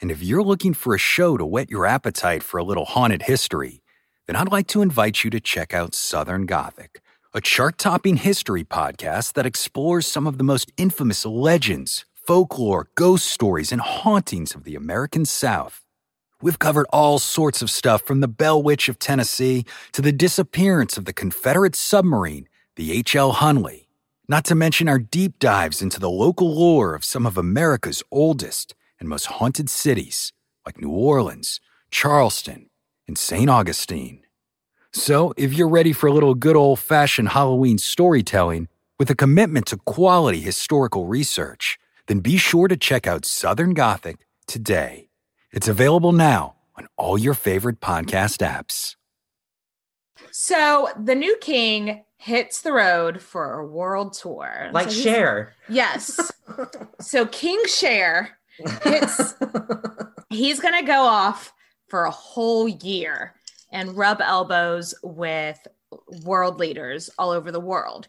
And if you're looking for a show to whet your appetite for a little haunted history, then I'd like to invite you to check out Southern Gothic, a chart topping history podcast that explores some of the most infamous legends, folklore, ghost stories, and hauntings of the American South. We've covered all sorts of stuff from the Bell Witch of Tennessee to the disappearance of the Confederate submarine, the H.L. Hunley. Not to mention our deep dives into the local lore of some of America's oldest and most haunted cities, like New Orleans, Charleston, and St. Augustine. So, if you're ready for a little good old fashioned Halloween storytelling with a commitment to quality historical research, then be sure to check out Southern Gothic today. It's available now on all your favorite podcast apps. So the new king hits the road for a world tour. Like So Cher. Yes. *laughs* so King Cher hits *laughs* he's gonna go off for a whole year and rub elbows with world leaders all over the world.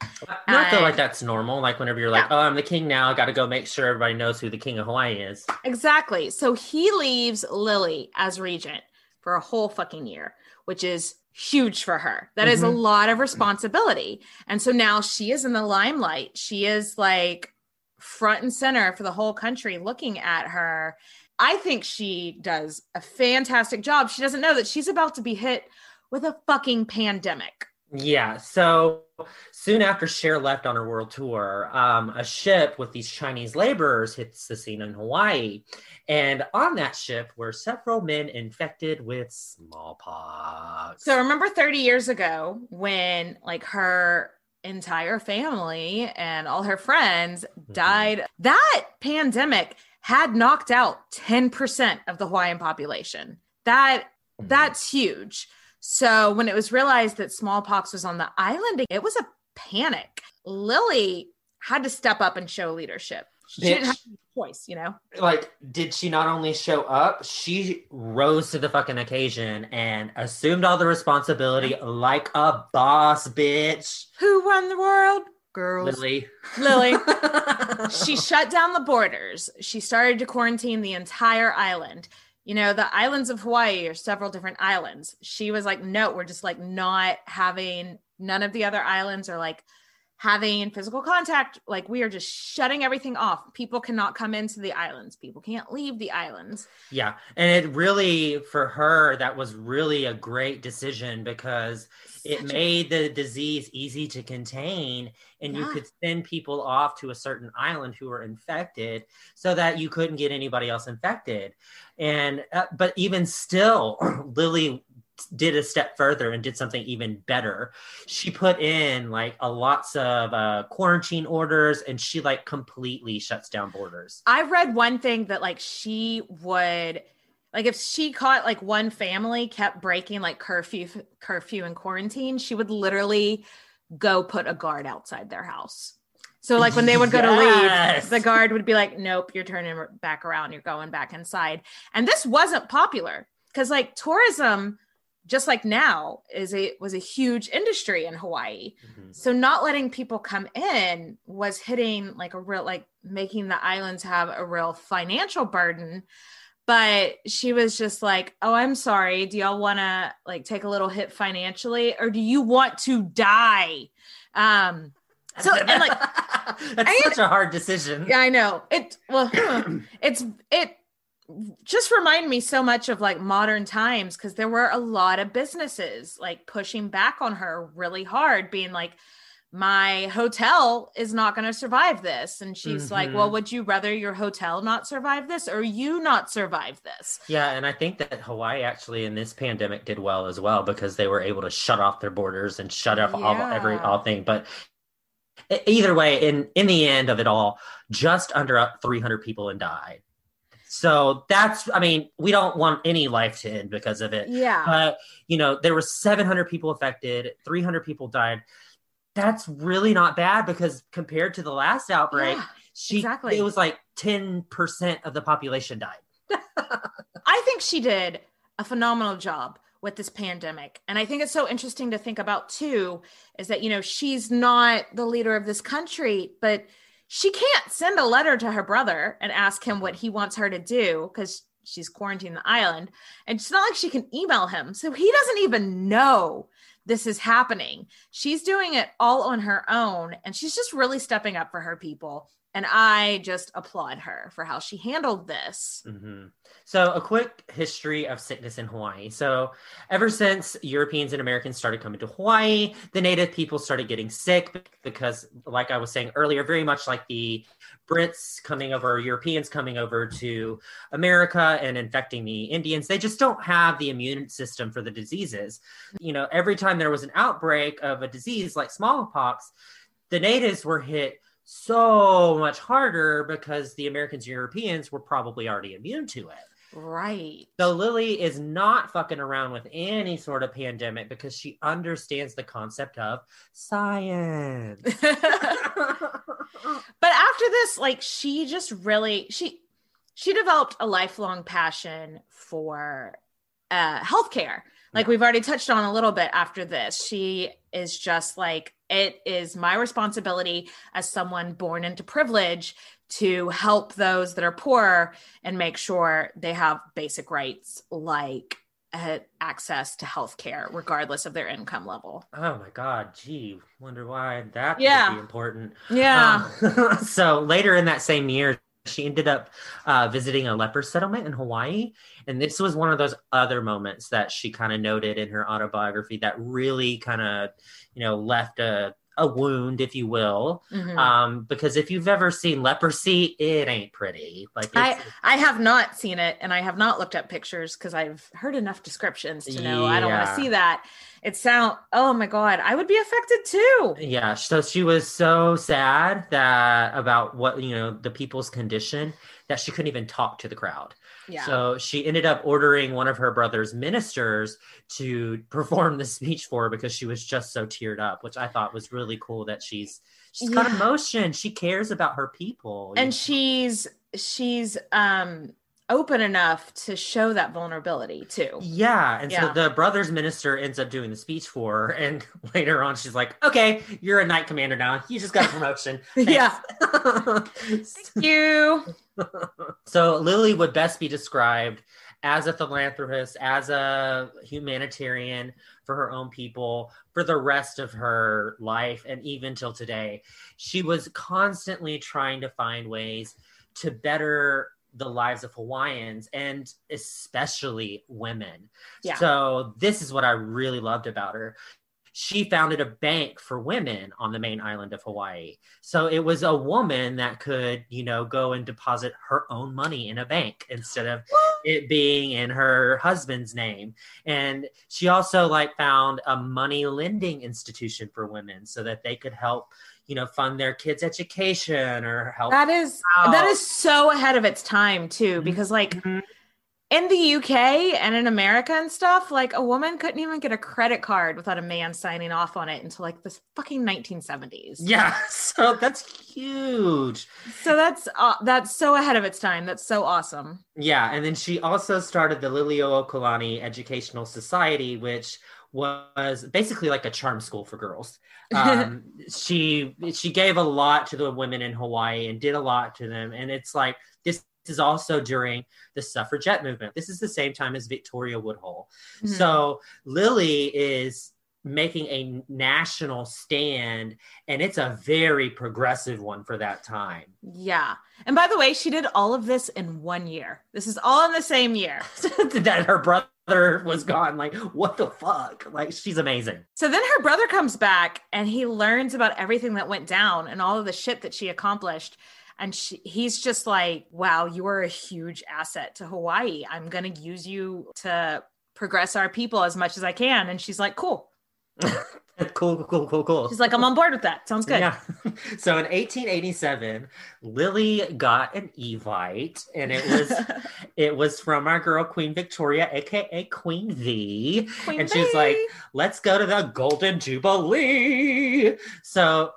And I feel like that's normal. Like whenever you're like, oh, I'm the king now, I got to go make sure everybody knows who the king of Hawaii is. Exactly. So he leaves Lily as regent for a whole fucking year, which is huge for her. That is a Mhm. lot of responsibility. And so now she is in the limelight. She is like front and center for the whole country looking at her. I think she does a fantastic job. She doesn't know that she's about to be hit with a fucking pandemic. Yeah. So soon after Cher left on her world tour, um, a ship with these Chinese laborers hits the scene in Hawaii. And on that ship were several men infected with smallpox. So remember 30 years ago when like her entire family and all her friends mm-hmm. died. That pandemic had knocked out 10% of the Hawaiian population. That mm-hmm. that's huge. So when it was realized that smallpox was on the island, it was a panic. Lily had to step up and show leadership. She didn't Bitch. have a choice, you know. like, did she not only show up, she rose to the fucking occasion and assumed all the responsibility like a boss, bitch. Who won the world? Girls. Lily. Lily. *laughs* she shut down the borders. She started to quarantine the entire island. You know, the islands of Hawaii are several different islands. She was like, no, we're just like not having none of the other islands are like having physical contact. Like, we are just shutting everything off. People cannot come into the islands, people can't leave the islands. Yeah. And it really, for her, that was really a great decision because it Such a- made the disease easy to contain and you could send people off to a certain island who were infected so that you couldn't get anybody else infected. And, uh, but even still, *clears throat* Lily did a step further and did something even better. She put in like a lots of uh, quarantine orders and she like completely shuts down borders. I read one thing that like she would like if she caught like one family kept breaking like curfew curfew and quarantine, she would literally go put a guard outside their house. So like when they would go Yes. to leave, the guard would be like, "Nope, you're turning back around. You're going back inside." And this wasn't popular because like tourism just like now is a was a huge industry in Hawaii. Mhm. So not letting people come in was hitting like a real like making the islands have a real financial burden. But she was just like, "Oh, I'm sorry. Do y'all want to like take a little hit financially or do you want to die?" Um so and like *laughs* That's I- such a hard decision. yeah, I know. It well, *clears throat* it's it just remind me so much of like modern times because there were a lot of businesses like pushing back on her really hard, being like, "My hotel is not going to survive this," and she's like, Mhm. "Well, would you rather your hotel not survive this or you not survive this?" Yeah, and I think that Hawaii actually in this pandemic did well as well because they were able to shut off their borders and shut off all every all thing. But either way, in in the end of it all, just under 300 people and died. So that's, I mean, we don't want any life to end because of it. Yeah. But you know, there were 700 people affected, 300 people died. That's really not bad because compared to the last outbreak, Yeah, she exactly. it was like 10% of the population died. *laughs* I think she did a phenomenal job with this pandemic. And I think it's so interesting to think about too is that, you know, she's not the leader of this country, but she can't send a letter to her brother and ask him what he wants her to do because she's quarantined the island. And it's not like she can email him. So he doesn't even know this is happening. She's doing it all on her own. And she's just really stepping up for her people. And I just applaud her for how she handled this. hmm So, a quick history of sickness in Hawaii. So, ever since Europeans and Americans started coming to Hawaii, the native people started getting sick because, like I was saying earlier, very much like the Brits coming over, Europeans coming over to America and infecting the Indians, they just don't have the immune system for the diseases. You know, every time there was an outbreak of a disease like smallpox, the natives were hit so much harder because the Americans and Europeans were probably already immune to it. Right. So Lily is not fucking around with any sort of pandemic because she understands the concept of science. *laughs* but after this like she just really she she developed a lifelong passion for uh healthcare like we've already touched on a little bit after this she is just like it is my responsibility as someone born into privilege to help those that are poor and make sure they have basic rights like uh, access to health care regardless of their income level oh my god, gee, wonder why that Yeah. would be important. yeah Um, *laughs* so later in that same year, she ended up uh, visiting a leper settlement in Hawaii. And this was one of those other moments that she kind of noted in her autobiography that really kind of, you know, left a, a wound, if you will. Mhm. Um, because if you've ever seen leprosy, it ain't pretty. Like, I, I have not seen it and I have not looked up pictures because I've heard enough descriptions to know I don't want to see that. It sound oh my god, I would be affected too. yeah. So she was so sad that about what, you know, the people's condition that she couldn't even talk to the crowd. Yeah. So she ended up ordering one of her brother's ministers to perform the speech for her because she was just so teared up, which I thought was really cool that she's she's got emotion. She cares about her people. and know? she's she's um open enough to show that vulnerability too. yeah, and Yeah. so the brother's minister ends up doing the speech for her, and *laughs* later on she's like, "Okay, you're a knight commander now. You just got a promotion." *laughs* Yeah. Thanks." *laughs* You so Lily would best be described as a philanthropist, as a humanitarian for her own people for the rest of her life and even till today. She was constantly trying to find ways to better the lives of Hawaiians and especially women. Yeah. So this is what I really loved about her. She founded a bank for women on the main island of Hawaii. So it was a woman that could, you know, go and deposit her own money in a bank instead of it being in her husband's name. And she also like found a money lending institution for women so that they could help, you know, fund their kids' education or help that is out. that is so ahead of its time too because like Mhm. in the UK and in America and stuff, like a woman couldn't even get a credit card without a man signing off on it until like the fucking 1970s. Yeah, *laughs* so that's huge. So that's uh, that's so ahead of its time. That's so awesome. Yeah, and then she also started the Liliuokalani Educational Society, which was basically like a charm school for girls. *laughs* Um, she she gave a lot to the women in Hawaii and did a lot to them, and it's like this is also during the suffragette movement. This is the same time as Victoria Woodhull. Mhm. So Lily is making a national stand, and it's a very progressive one for that time. Yeah. And by the way, she did all of this in one year. This is all in the same year. *laughs* that her brother was gone. Like, what the fuck? Like, she's amazing. So then her brother comes back and he learns about everything that went down and all of the shit that she accomplished. And she, he's just like, wow, you are a huge asset to Hawaii. I'm going to use you to progress our people as much as I can. And she's like, cool. *laughs* *laughs* cool, cool, cool, cool. Cool. She's like, I'm on board with that. Sounds good. Yeah. *laughs* So in 1887, Lily got an Evite, and it was *laughs* it was from our girl Queen Victoria, aka Queen V. Queen and she's like, let's go to the Golden Jubilee. So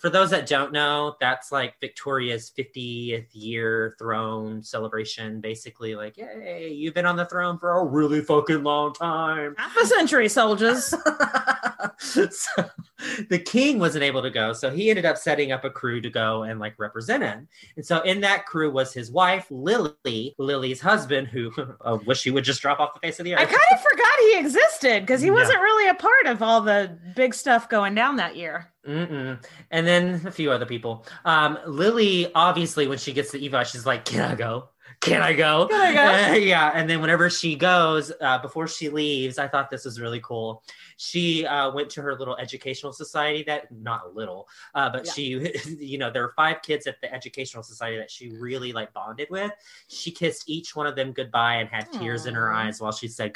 for those that don't know, that's like Victoria's 50th year throne celebration. Basically, like, yay, you've been on the throne for a really fucking long time. half a century, soldiers. *laughs* so the king wasn't able to go, so he ended up setting up a crew to go and like represent him. And so in that crew was his wife Lily, Lily's husband, who *laughs* I wish he would just drop off the face of the earth. I kind of forgot he existed because he Yeah. wasn't really a part of all the big stuff going down that year. Mm-mm. And then a few other people. Um, Lily, obviously, when she gets to Eva, she's like, "Can I go? Can I go? Can I go?" Uh, *laughs* yeah. And then whenever she goes, uh, before she leaves, I thought this was really cool. She uh, went to her little educational society. That not a little, uh, but Yeah. she, *laughs* you know, there were five kids at the educational society that she really like bonded with. She kissed each one of them goodbye and had tears in her eyes while she said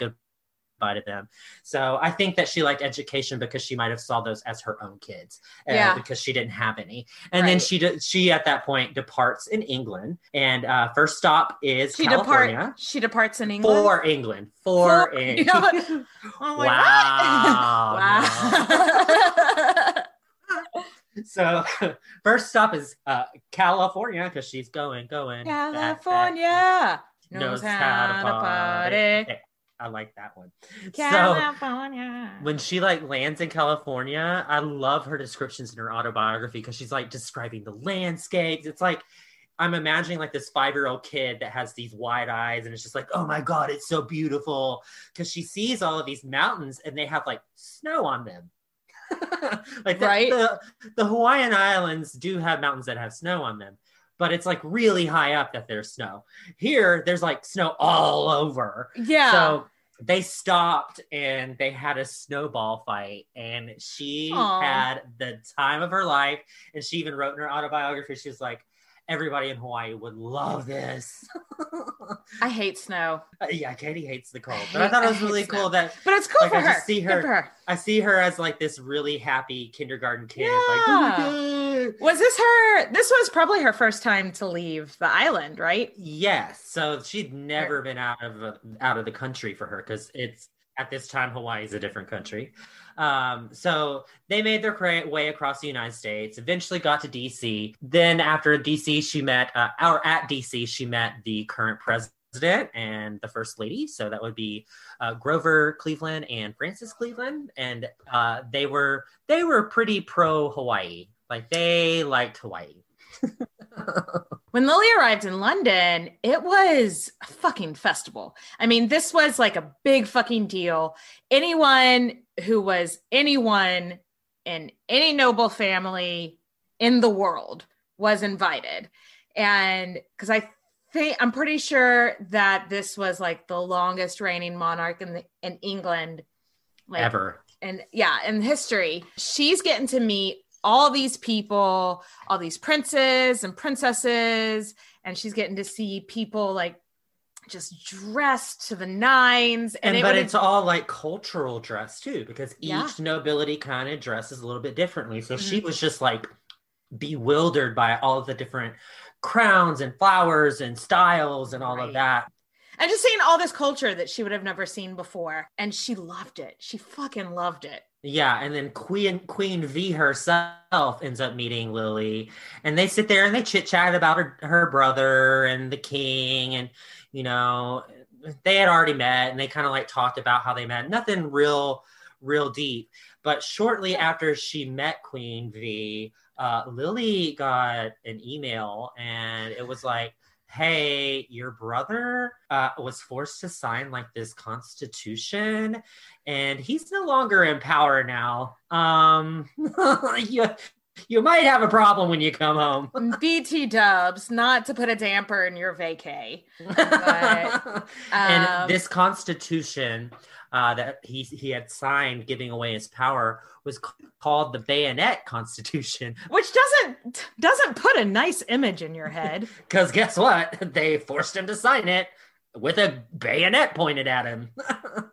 good invited them. So I think that she liked education because she might have saw those as her own kids, uh, Yeah. because she didn't have any. And then she de- she at that point departs in England, and uh, first stop is She California. depart. She departs in England. For England, for For- England. You know what? Wow, *laughs* wow. So *laughs* first stop is uh, California because she's going, going. back, back, California knows how to party. I like that one. So California. when she like lands in California, I love her descriptions in her autobiography because she's like describing the landscapes. It's like I'm imagining like this five year old kid that has these wide eyes and it's just like, oh my God, it's so beautiful. Because she sees all of these mountains and they have like snow on them. *laughs* like Right. the, the Hawaiian Islands do have mountains that have snow on them, but it's like really high up that there's snow. Here, there's like snow all over. yeah. So they stopped and they had a snowball fight, and she Aw. had the time of her life. And she even wrote in her autobiography, she was like, "Everybody in Hawaii would love this." *laughs* I hate snow, Uh, yeah, Katie hates the cold, but I hate- thought it was really snow. cool that but it's cool Like, for I her. see her- for her. I see her as like this really happy kindergarten kid. Like, Yeah. "Oh my God." Was this her? This was probably her first time to leave the island, right? Yes. So she'd never been out of out of the country for her because it's at this time Hawaii is a different country. Um, so they made their way across the United States. Eventually got to DC. Then after DC, she met uh, or at DC she met the current president and the first lady. So that would be uh, Grover Cleveland and Frances Cleveland, and uh, they were they were pretty pro Hawaii. Like they liked Hawaii. *laughs* When Lily arrived in London, it was a fucking festival. I mean, this was like a big fucking deal. Anyone who was anyone in any noble family in the world was invited. And because I think I'm pretty sure that this was like the longest reigning monarch in the, in England like Ever. and yeah, in history, she's getting to meet all these people, all these princes and princesses, and she's getting to see people like just dressed to the nines. and, it but it's all like cultural dress too because each Yeah. nobility kind of dresses a little bit differently so she Mhm. was just like bewildered by all of the different crowns and flowers and styles and all Right. of that and just seeing all this culture that she would have never seen before, and she loved it. She fucking loved it. yeah and then queen queen v herself ends up meeting lily. And they sit there and they chit chat about her, her brother and the king and you know they had already met and they kind of like talked about how they met. Nothing real real deep. But shortly after she met queen v uh, lily got an email and it was like hey your brother uh, was forced to sign like this constitution and he's no longer in power now. Um *laughs* you, you might have a problem when you come home *laughs* BT dubs, not to put a damper in your vacay. But, and um, this constitution uh, that he he had signed, giving away his power, was c- called the Bayonet Constitution. *laughs* which doesn't doesn't put a nice image in your head. *laughs* Because guess what? They forced him to sign it with a bayonet pointed at him. *laughs*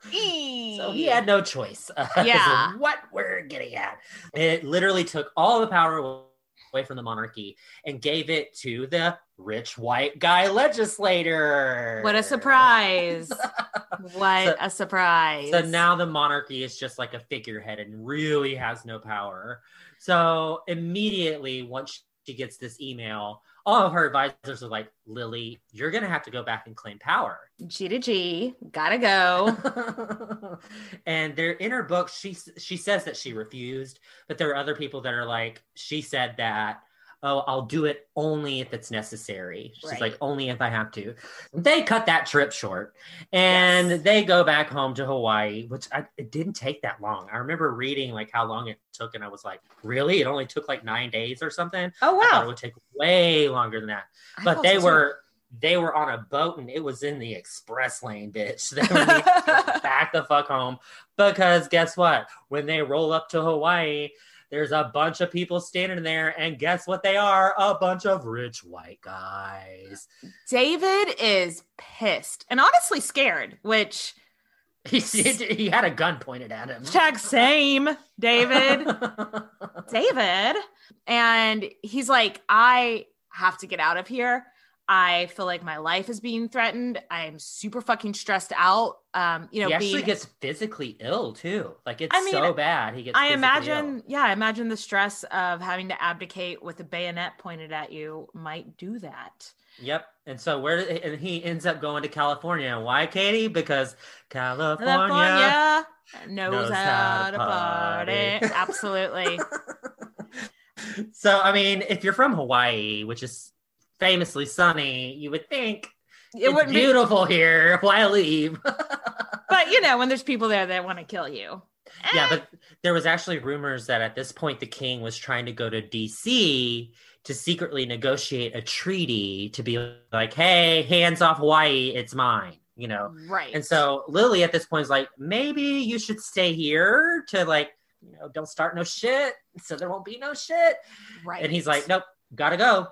so he had no choice. uh, *laughs* Yeah. what we're getting at. It literally took all the power away from the monarchy and gave it to the rich white guy legislator. What a surprise! *laughs* what So- a surprise! So now the monarchy is just like a figurehead and really has no power. So immediately, once she gets this email, all of her advisors are like, Lily, you're going to have to go back and claim power. G to G, gotta go. *laughs* and they're in her book, she, she says that she refused, but there are other people that are like, she said that. Oh, I'll do it only if it's necessary. She's Right. like, only if I have to. They cut that trip short and Yes. they go back home to Hawaii, which I, it didn't take that long. I remember reading like how long it took, and I was like, really? It only took like nine days or something. Oh I thought it would take way longer than that. I But they so, too. were they were on a boat and it was in the express lane, bitch. *laughs* They were needing to get *laughs* back the fuck home because guess what? When they roll up to Hawaii, there's a bunch of people standing there, and guess what? They are a bunch of rich white guys. David is pissed and honestly scared, which *laughs* He, he had a gun pointed at him. Hashtag same, David. *laughs* David. And he's like, I have to get out of here. I feel like my life is being threatened. I'm super fucking stressed out. Um, you know, he actually being, gets physically ill too. Like it's I mean, so bad. He gets. I imagine, ill. yeah, I imagine the stress of having to abdicate with a bayonet pointed at you might do that. Yep. And so where and he ends up going to California. Why, Katie? Because California, California knows, knows how, how to party. party. *laughs* Absolutely. So I mean, if you're from Hawaii, which is famously sunny, you would think It it's wouldn't be- beautiful here. *laughs* Why leave? *laughs* but you know, when there's people there that want to kill you. yeah, eh. but there was actually rumors that at this point the king was trying to go to DC to secretly negotiate a treaty to be like, "Hey, hands off Hawaii, it's mine." You know. Right. And so Lily at this point is like, maybe you should stay here to like, you know, don't start no shit, so there won't be no shit. right. And he's like, nope, gotta go.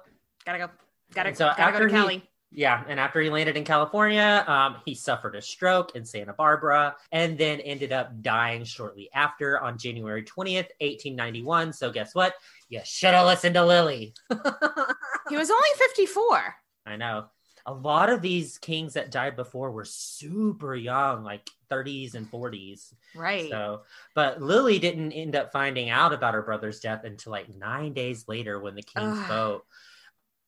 gotta go. Gotta, so gotta go after to he- Cali. Yeah, and after he landed in California, um, he suffered a stroke in Santa Barbara and then ended up dying shortly after on January 20th, 1891. So guess what? You should have listened to Lily. *laughs* He was only 54. I know. A lot of these kings that died before were super young, like 30s and 40s. Right. So, but Lily didn't end up finding out about her brother's death until like nine days later when the king's Ugh. boat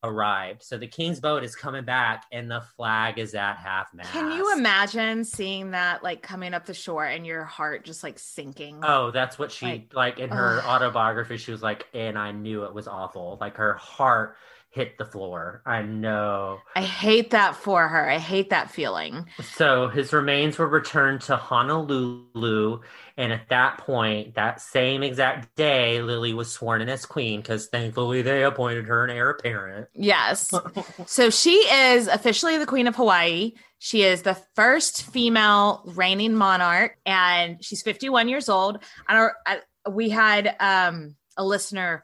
arrived. So the king's boat is coming back and the flag is at half mast. Can you imagine seeing that like coming up the shore and your heart just like sinking? Oh, that's what she Like, like, in her ugh. autobiography. She was like, and I knew it was awful. Like her heart hit the floor. I know. I hate that for her. I hate that feeling. So his remains were returned to Honolulu. And at that point, that same exact day, Lily was sworn in as queen because thankfully they appointed her an heir apparent. Yes. *laughs* so she is officially the Queen of Hawaii. She is the first female reigning monarch, and she's 51 years old. And our, I, we had um, a listener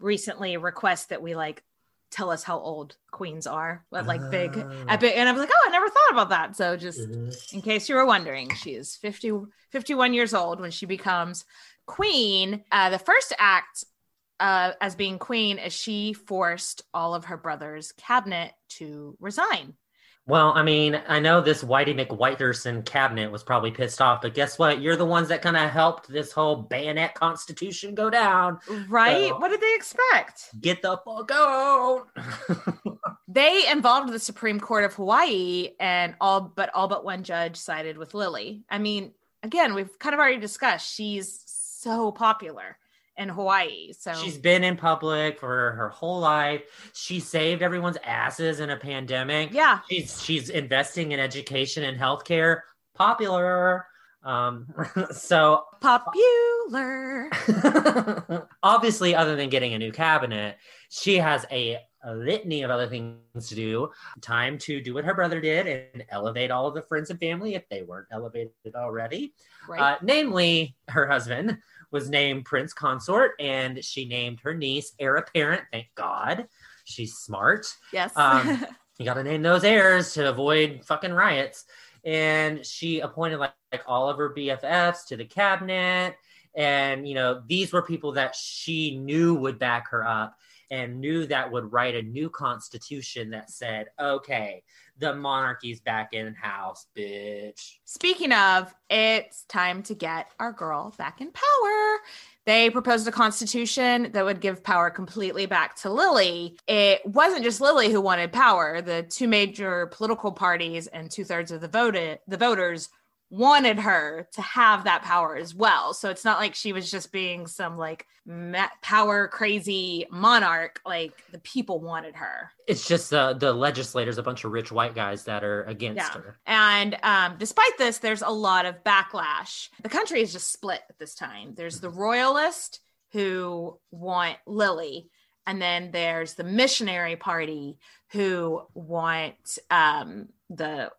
recently request that we like tell us how old queens are, but like big, Oh. epic. And I was like, oh, I never thought about that. So just in case you were wondering, she is 50, 51 years old when she becomes queen. Uh, the first act uh, as being queen is she forced all of her brother's cabinet to resign. Well, I mean, I know this Whitey McWhiterson cabinet was probably pissed off, but guess what? You're the ones that kind of helped this whole bayonet constitution go down. Right? So- what did they expect? Get the fuck out. *laughs* They involved the Supreme Court of Hawaii, and all but all but one judge sided with Lily. I mean, again, we've kind of already discussed she's so popular in Hawaii. So She's been in public for her whole life. She saved everyone's asses in a pandemic. yeah, She's she's investing in education and healthcare. Popular. Um, *laughs* so popular. *laughs* obviously, other than getting a new cabinet, she has a, a litany of other things to do. Time to do what her brother did and elevate all of the friends and family if they weren't elevated already. Right. Uh, namely, her husband was named Prince Consort, and she named her niece heir apparent. Thank God. She's smart. yes. um, *laughs* You got to name those heirs to avoid fucking riots. And she appointed like, like all of her BFFs to the cabinet. And, you know, these were people that she knew would back her up and knew that would write a new constitution that said, okay, the monarchy's back in house, bitch. Speaking of, it's time to get our girl back in power. They proposed a constitution that would give power completely back to Lily. It wasn't just Lily who wanted power. The two major political parties and two thirds of the voted the voters wanted her to have that power as well. So it's not like she was just being some like ma- power crazy monarch. Like the people wanted her. It's just the the legislators, a bunch of rich white guys that are against Yeah. her. And um, despite this, there's a lot of backlash. The country is just split at this time. There's the royalist who want Lily, and then there's the missionary party who want um, the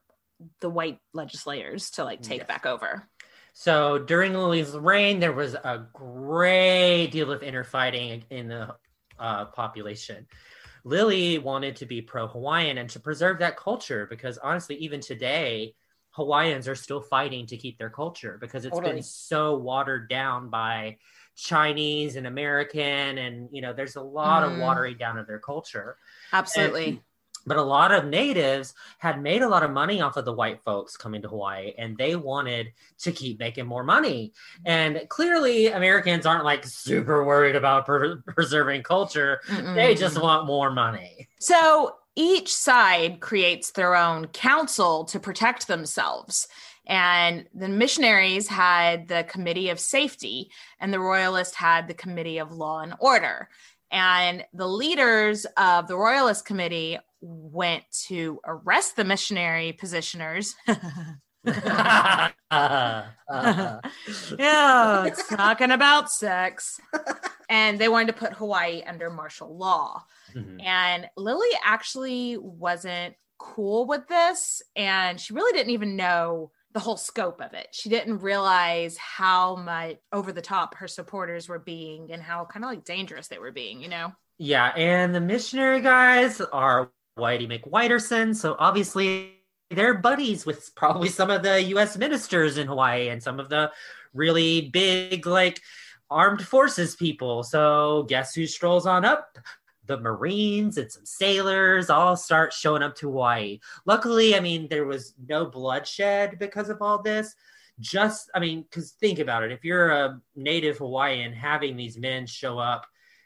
the white legislators to like take Yes. back over. So during Lily's reign, there was a great deal of inner fighting in the uh, population. Lily wanted to be pro Hawaiian and to preserve that culture because honestly, even today, Hawaiians are still fighting to keep their culture because it's Totally. been so watered down by Chinese and American, and you know, there's a lot of Mhm. watering down of their culture. Absolutely. But a lot of natives had made a lot of money off of the white folks coming to Hawaii, and they wanted to keep making more money. And clearly, Americans aren't like super worried about per- preserving culture. They just want more money. So each side creates their own council to protect themselves. And the missionaries had the Committee of Safety, and the Royalists had the Committee of Law and Order. And the leaders of the Royalist Committee went to arrest the missionary positioners. *laughs* *laughs* yeah, it's talking about sex. And they wanted to put Hawaii under martial law. Mhm. And Lily actually wasn't cool with this. And she really didn't even know the whole scope of it. She didn't realize how much over the top her supporters were being and how kind of like dangerous they were being, you know? Yeah, and the missionary guys are Whitey McWhiterson, so obviously they're buddies with probably some of the U.S. ministers in Hawaii and some of the really big, like, armed forces people. So guess who strolls on up? The Marines and some sailors all start showing up to Hawaii. Luckily, I mean, there was no bloodshed because of all this. Just, I mean, because think about it. If you're a native Hawaiian having these men show up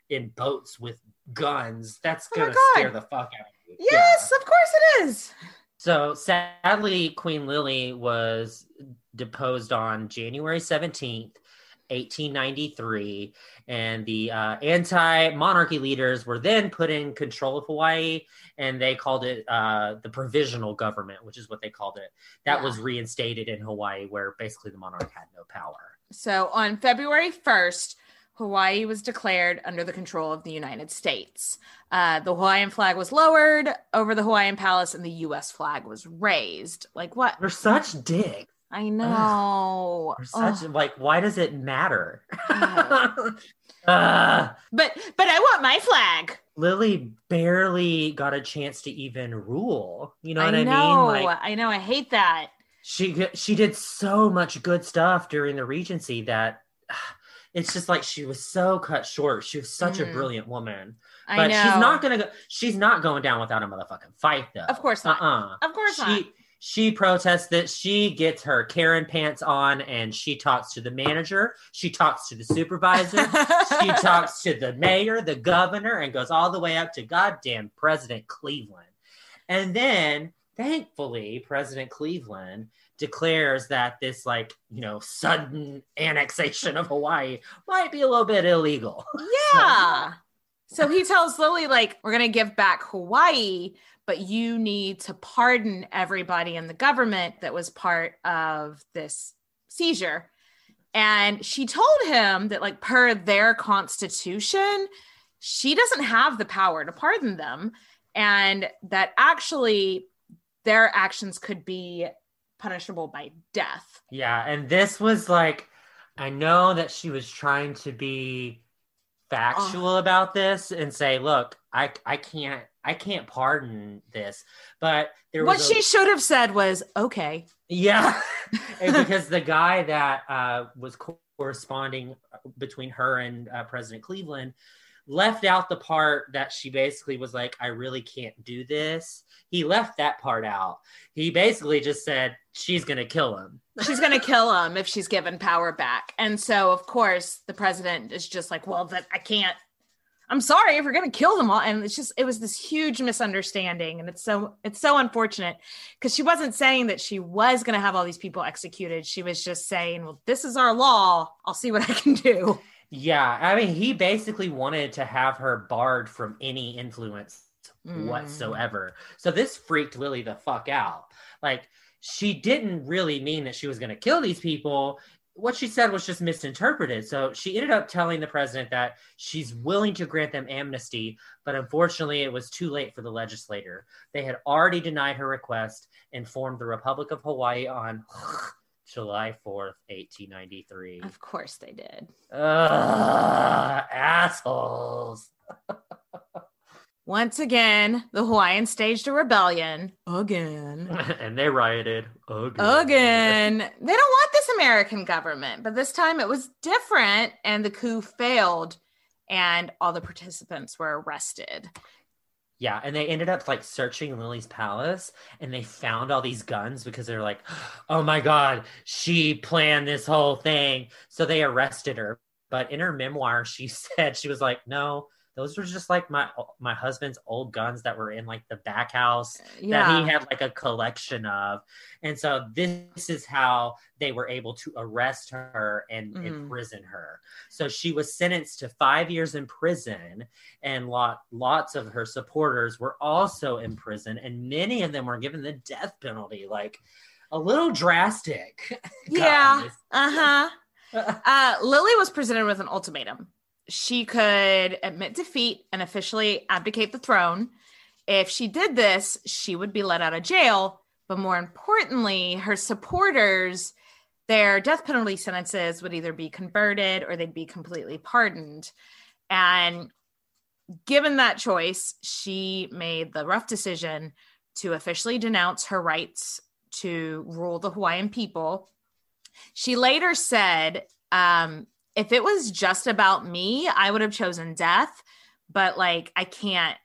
in boats with guns, that's Oh gonna scare the fuck out of Yes, of course it is. So sadly, Queen Lily was deposed on January 17th, 1893. And the uh, anti monarchy leaders were then put in control of Hawaii and they called it uh, the provisional government, which is what they called it. That Yeah. was reinstated in Hawaii, where basically the monarch had no power. So on February 1st, Hawaii was declared under the control of the United States. Uh, the Hawaiian flag was lowered over the Hawaiian palace and the US flag was raised. Like what? They're such dicks. I know. Such, Ugh. like, why does it matter? *laughs* Uh, But but I want my flag. Lily barely got a chance to even rule. You know I what I know. mean? Like I know. I hate that. she she did so much good stuff during the regency that it's just like she was so cut short. She was such a Mhm. brilliant woman, I but know. she's not gonna go. She's not going down without a motherfucking fight, though. Of course not. Uh-uh. Of course she not. she protests that She gets her Karen pants on and she talks to the manager. She talks to the supervisor. *laughs* she talks to the mayor, the governor, and goes all the way up to goddamn President Cleveland. And then, thankfully, President Cleveland declares that this, like, you know, sudden annexation of Hawaii might be a little bit illegal. *laughs* Yeah. So he tells Lily, like, we're going to give back Hawaii, but you need to pardon everybody in the government that was part of this seizure. And she told him that, like, per their constitution, she doesn't have the power to pardon them. And that actually their actions could be punishable by death. Yeah, and this was like, I know that she was trying to be factual about this and say, look, I I can't I can't pardon this, but there What was a- she should have said was, okay. yeah, *laughs* *laughs* because the guy that uh, was corresponding between her and uh, President Cleveland left out the part that she basically was like, I really can't do this. He left that part out. He basically just said she's gonna kill him. *laughs* she's going to kill him if she's given power back. And so, of course, the president is just like, well, that I can't. I'm sorry if we're going to kill them all. And it's just, it was this huge misunderstanding. And it's so, it's so unfortunate because she wasn't saying that she was going to have all these people executed. She was just saying, well, this is our law. I'll see what I can do. Yeah, I mean, he basically wanted to have her barred from any influence Mm. whatsoever. So this freaked Lily the fuck out. Like, she didn't really mean that she was going to kill these people. What she said was just misinterpreted. So she ended up telling the president that she's willing to grant them amnesty, but unfortunately, it was too late for the legislator. They had already denied her request and formed the Republic of Hawaii on *laughs* July 4th, 1893. Of course they did. Ugh, assholes. *laughs* Once again, the Hawaiians staged a rebellion again. *laughs* and they rioted Again. They don't want this American government, but this time it was different and the coup failed and all the participants were arrested. Yeah, and they ended up like searching Lily's palace and they found all these guns because they're like, oh my God, she planned this whole thing. So they arrested her. But in her memoir, she *laughs* said, she was like, no, those were just like my my husband's old guns that were in like the back house that he had like a collection of and so this is how they were able to arrest her and Mhm. imprison her so she was sentenced to five years in prison and lot lots of her supporters were also in prison and many of them were given the death penalty like a little drastic *laughs* Yeah. Uh huh. *laughs* Uh, Lily was presented with an ultimatum. She could admit defeat and officially abdicate the throne. If she did this, she would be let out of jail. But more importantly, her supporters, their death penalty sentences would either be converted or they'd be completely pardoned. And given that choice, she made the rough decision to officially denounce her rights to rule the Hawaiian people. She later said, um, if it was just about me, I would have chosen death, but like I can't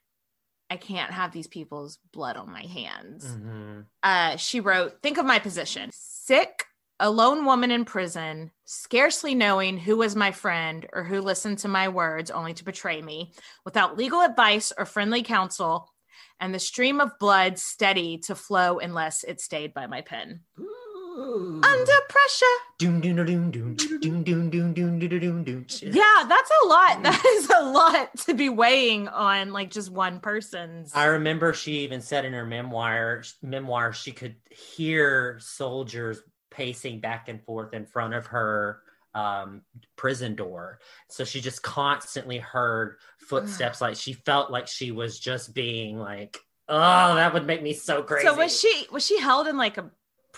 I can't have these people's blood on my hands. Mhm. Uh, she wrote, Think of my position sick, a lone woman in prison, scarcely knowing who was my friend or who listened to my words only to betray me, without legal advice or friendly counsel, and the stream of blood steady to flow unless it stayed by my pen. Ooh. Under pressure. Doom, doom, doom, doom, doom, doom, doom, doom, doom, doom, doom, doom. Yeah, that's a lot. That is a lot to be weighing on like just one person's. I remember she even said in her memoir, memoir she could hear soldiers pacing back and forth in front of her um, prison door. So she just constantly heard footsteps. like she felt like she was just being like, "Oh, that would make me so crazy." So was she was she held in like a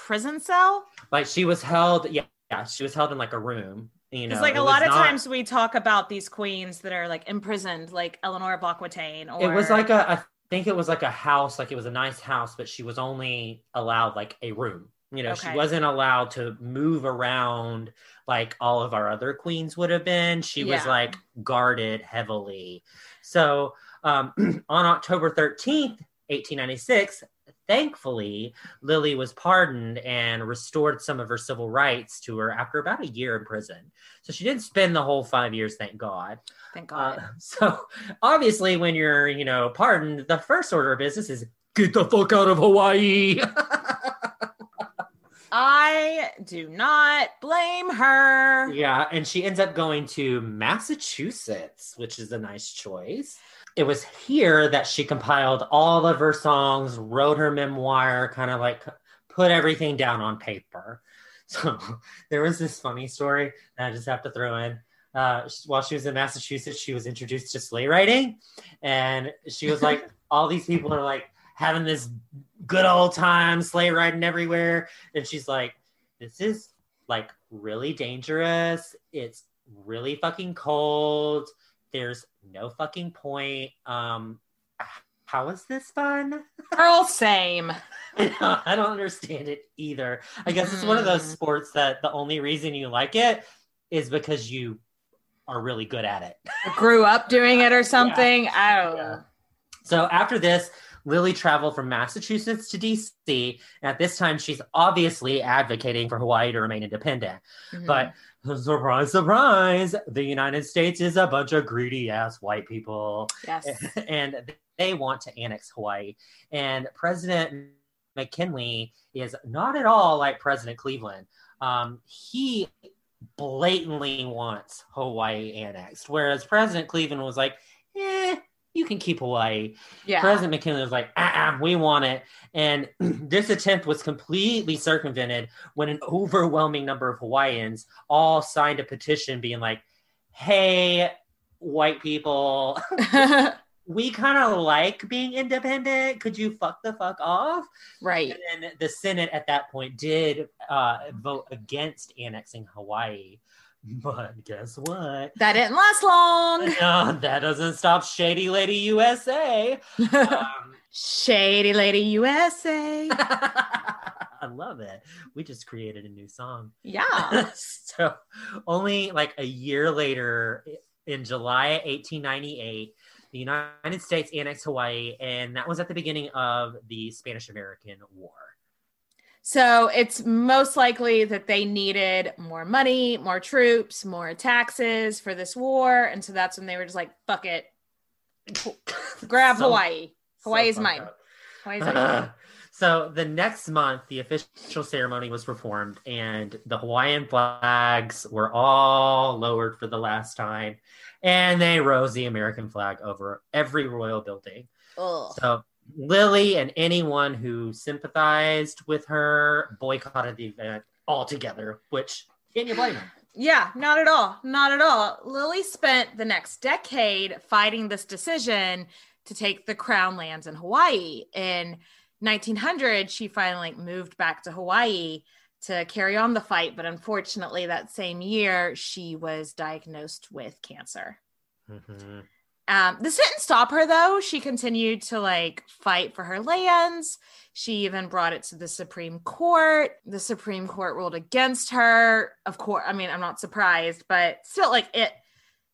prison cell? like she was held? Yeah, yeah, she was held in like a room. You know, like a lot of not- times we talk about these queens that are like imprisoned, like Eleanor of Aquitaine. Or It was like a, I think it was like a house, like it was a nice house, but she was only allowed like a room. You know, Okay. she wasn't allowed to move around like all of our other queens would have been. She was like guarded heavily. So um, *clears throat* on October 13th, 1896, thankfully, Lily was pardoned and restored some of her civil rights to her after about a year in prison. So she didn't spend the whole five years, thank God. thank God. Uh, *laughs* so obviously, when you're, you know, pardoned, the first order of business is get the fuck out of Hawaii. *laughs* I do not blame her. yeah, and she ends up going to Massachusetts, which is a nice choice. It was here that she compiled all of her songs, wrote her memoir, kind of like put everything down on paper. *laughs* So there was this funny story that I just have to throw in. Uh, while she was in Massachusetts, she was introduced to sleigh riding, and she was like, *laughs* all these people are like having this good old time sleigh riding everywhere, and she's like, this is like really dangerous. It's really fucking cold. There's no fucking point. Um, how is this fun? *laughs* Girl, same. *laughs* I don't understand it either. I guess it's one of those Mm. sports that the only reason you like it is because you are really good at it. Grew up doing it or *laughs* something. I don't know. So after this, Lily traveled from Massachusetts to DC. At this time, she's obviously advocating for Hawaii to remain independent. Mhm. But surprise, surprise, the United States is a bunch of greedy ass white people. yes. *laughs* and they want to annex Hawaii. And President McKinley is not at all like President Cleveland. Um, he blatantly wants Hawaii annexed, whereas President Cleveland was like, eh, you can keep Hawaii. Yeah. President McKinley was like, ah, we want it. And *clears throat* this attempt was completely circumvented when an overwhelming number of Hawaiians all signed a petition being like, hey, white people, *laughs* we kind of like being independent. Could you fuck the fuck off? right. And then the Senate at that point did uh, vote against annexing Hawaii. *laughs* But guess what? That didn't last long. *laughs* No, that doesn't stop Shady Lady USA. Um, *laughs* Shady Lady USA. I love it. We just created a new song. Yeah. so, only like a year later, in July 1898, the United States annexed Hawaii, and that was at the beginning of the Spanish American War. So it's most likely that they needed more money, more troops, more taxes for this war. And so that's when they were just like, fuck it. *laughs* Grab So- Hawaii. Hawaii is mine. Hawaii's *laughs* mine. so the next month, the official ceremony was performed, and the Hawaiian flags were all lowered for the last time, and they rose the American flag over every royal building. Ugh. So Lily and anyone who sympathized with her boycotted the event altogether. Which can you blame them? Yeah, not at all. Not at all. Lily spent the next decade fighting this decision to take the crown lands in Hawaii. In 1900, she finally moved back to Hawaii to carry on the fight. But unfortunately, that same year, she was diagnosed with cancer. Mhm. Um, this didn't stop her though. She continued to like fight for her lands. She even brought it to the Supreme Court. The Supreme Court ruled against her. Of course, I mean, I'm not surprised, but still, like it,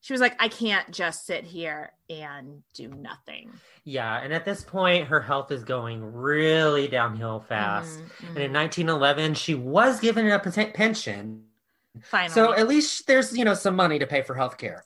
she was like, I can't just sit here and do nothing. Yeah, and at this point, her health is going really downhill fast. Mhm, And in 1911, she was given a pension. Finally. So at least there's, you know, some money to pay for health care.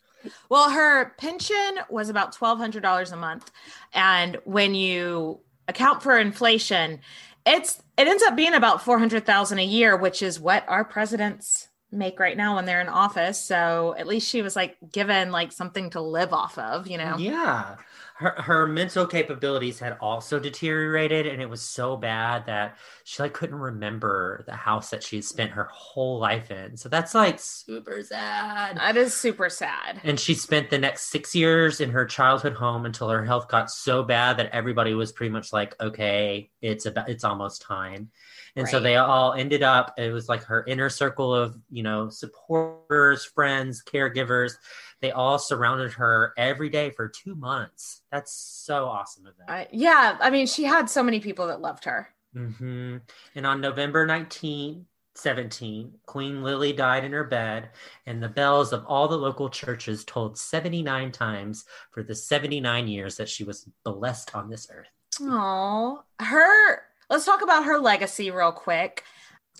Well, her pension was about twelve hundred dollars a month, and when you account for inflation, it's it ends up being about four hundred thousand a year, which is what our presidents make right now when they're in office. So at least she was like given like something to live off of, you know. Yeah. Her, her mental capabilities had also deteriorated and it was so bad that she like couldn't remember the house that she had spent her whole life in. So that's like super sad. That is super sad. And she spent the next six years in her childhood home until her health got so bad that everybody was pretty much like, okay, it's about it's almost time. And so they all ended up, it was like her inner circle of, you know, supporters, friends, caregivers. They all surrounded her every day for two months. That's so awesome of them. I, yeah, I mean, she had so many people that loved her. hmm And on November 19, 17, Queen Lily died in her bed, and the bells of all the local churches tolled 79 times for the 79 years that she was blessed on this earth. Oh, her. Let's talk about her legacy real quick.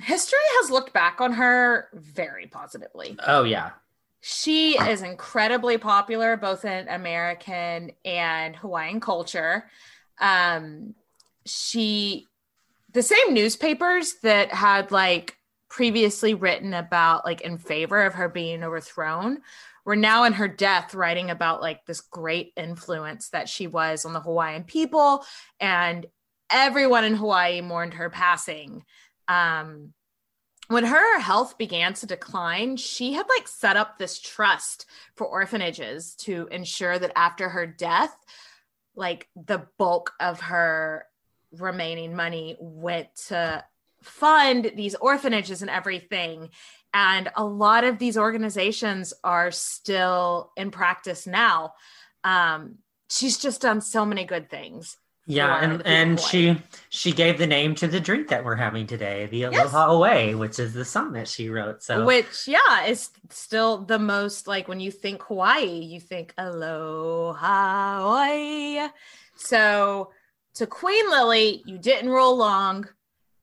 History has looked back on her very positively. Oh, yeah. She is incredibly popular both in American and Hawaiian culture. Um, she, the same newspapers that had like previously written about like in favor of her being overthrown were now in her death writing about like this great influence that she was on the Hawaiian people and everyone in Hawaii mourned her passing. Um, when her health began to decline, she had like set up this trust for orphanages to ensure that after her death, like the bulk of her remaining money went to fund these orphanages and everything. And a lot of these organizations are still in practice now. Um, she's just done so many good things. Yeah, and and she she gave the name to the drink that we're having today, the Yes. Aloha 'Oe, which is the song that she wrote. So Which, yeah, is still the most like when you think Hawaii, you think Aloha Hawaii. So, to Queen Lily, you didn't roll long,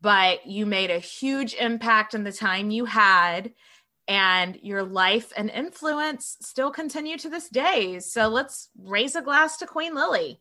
but you made a huge impact in the time you had, and your life and influence still continue to this day. So, let's raise a glass to Queen Lily.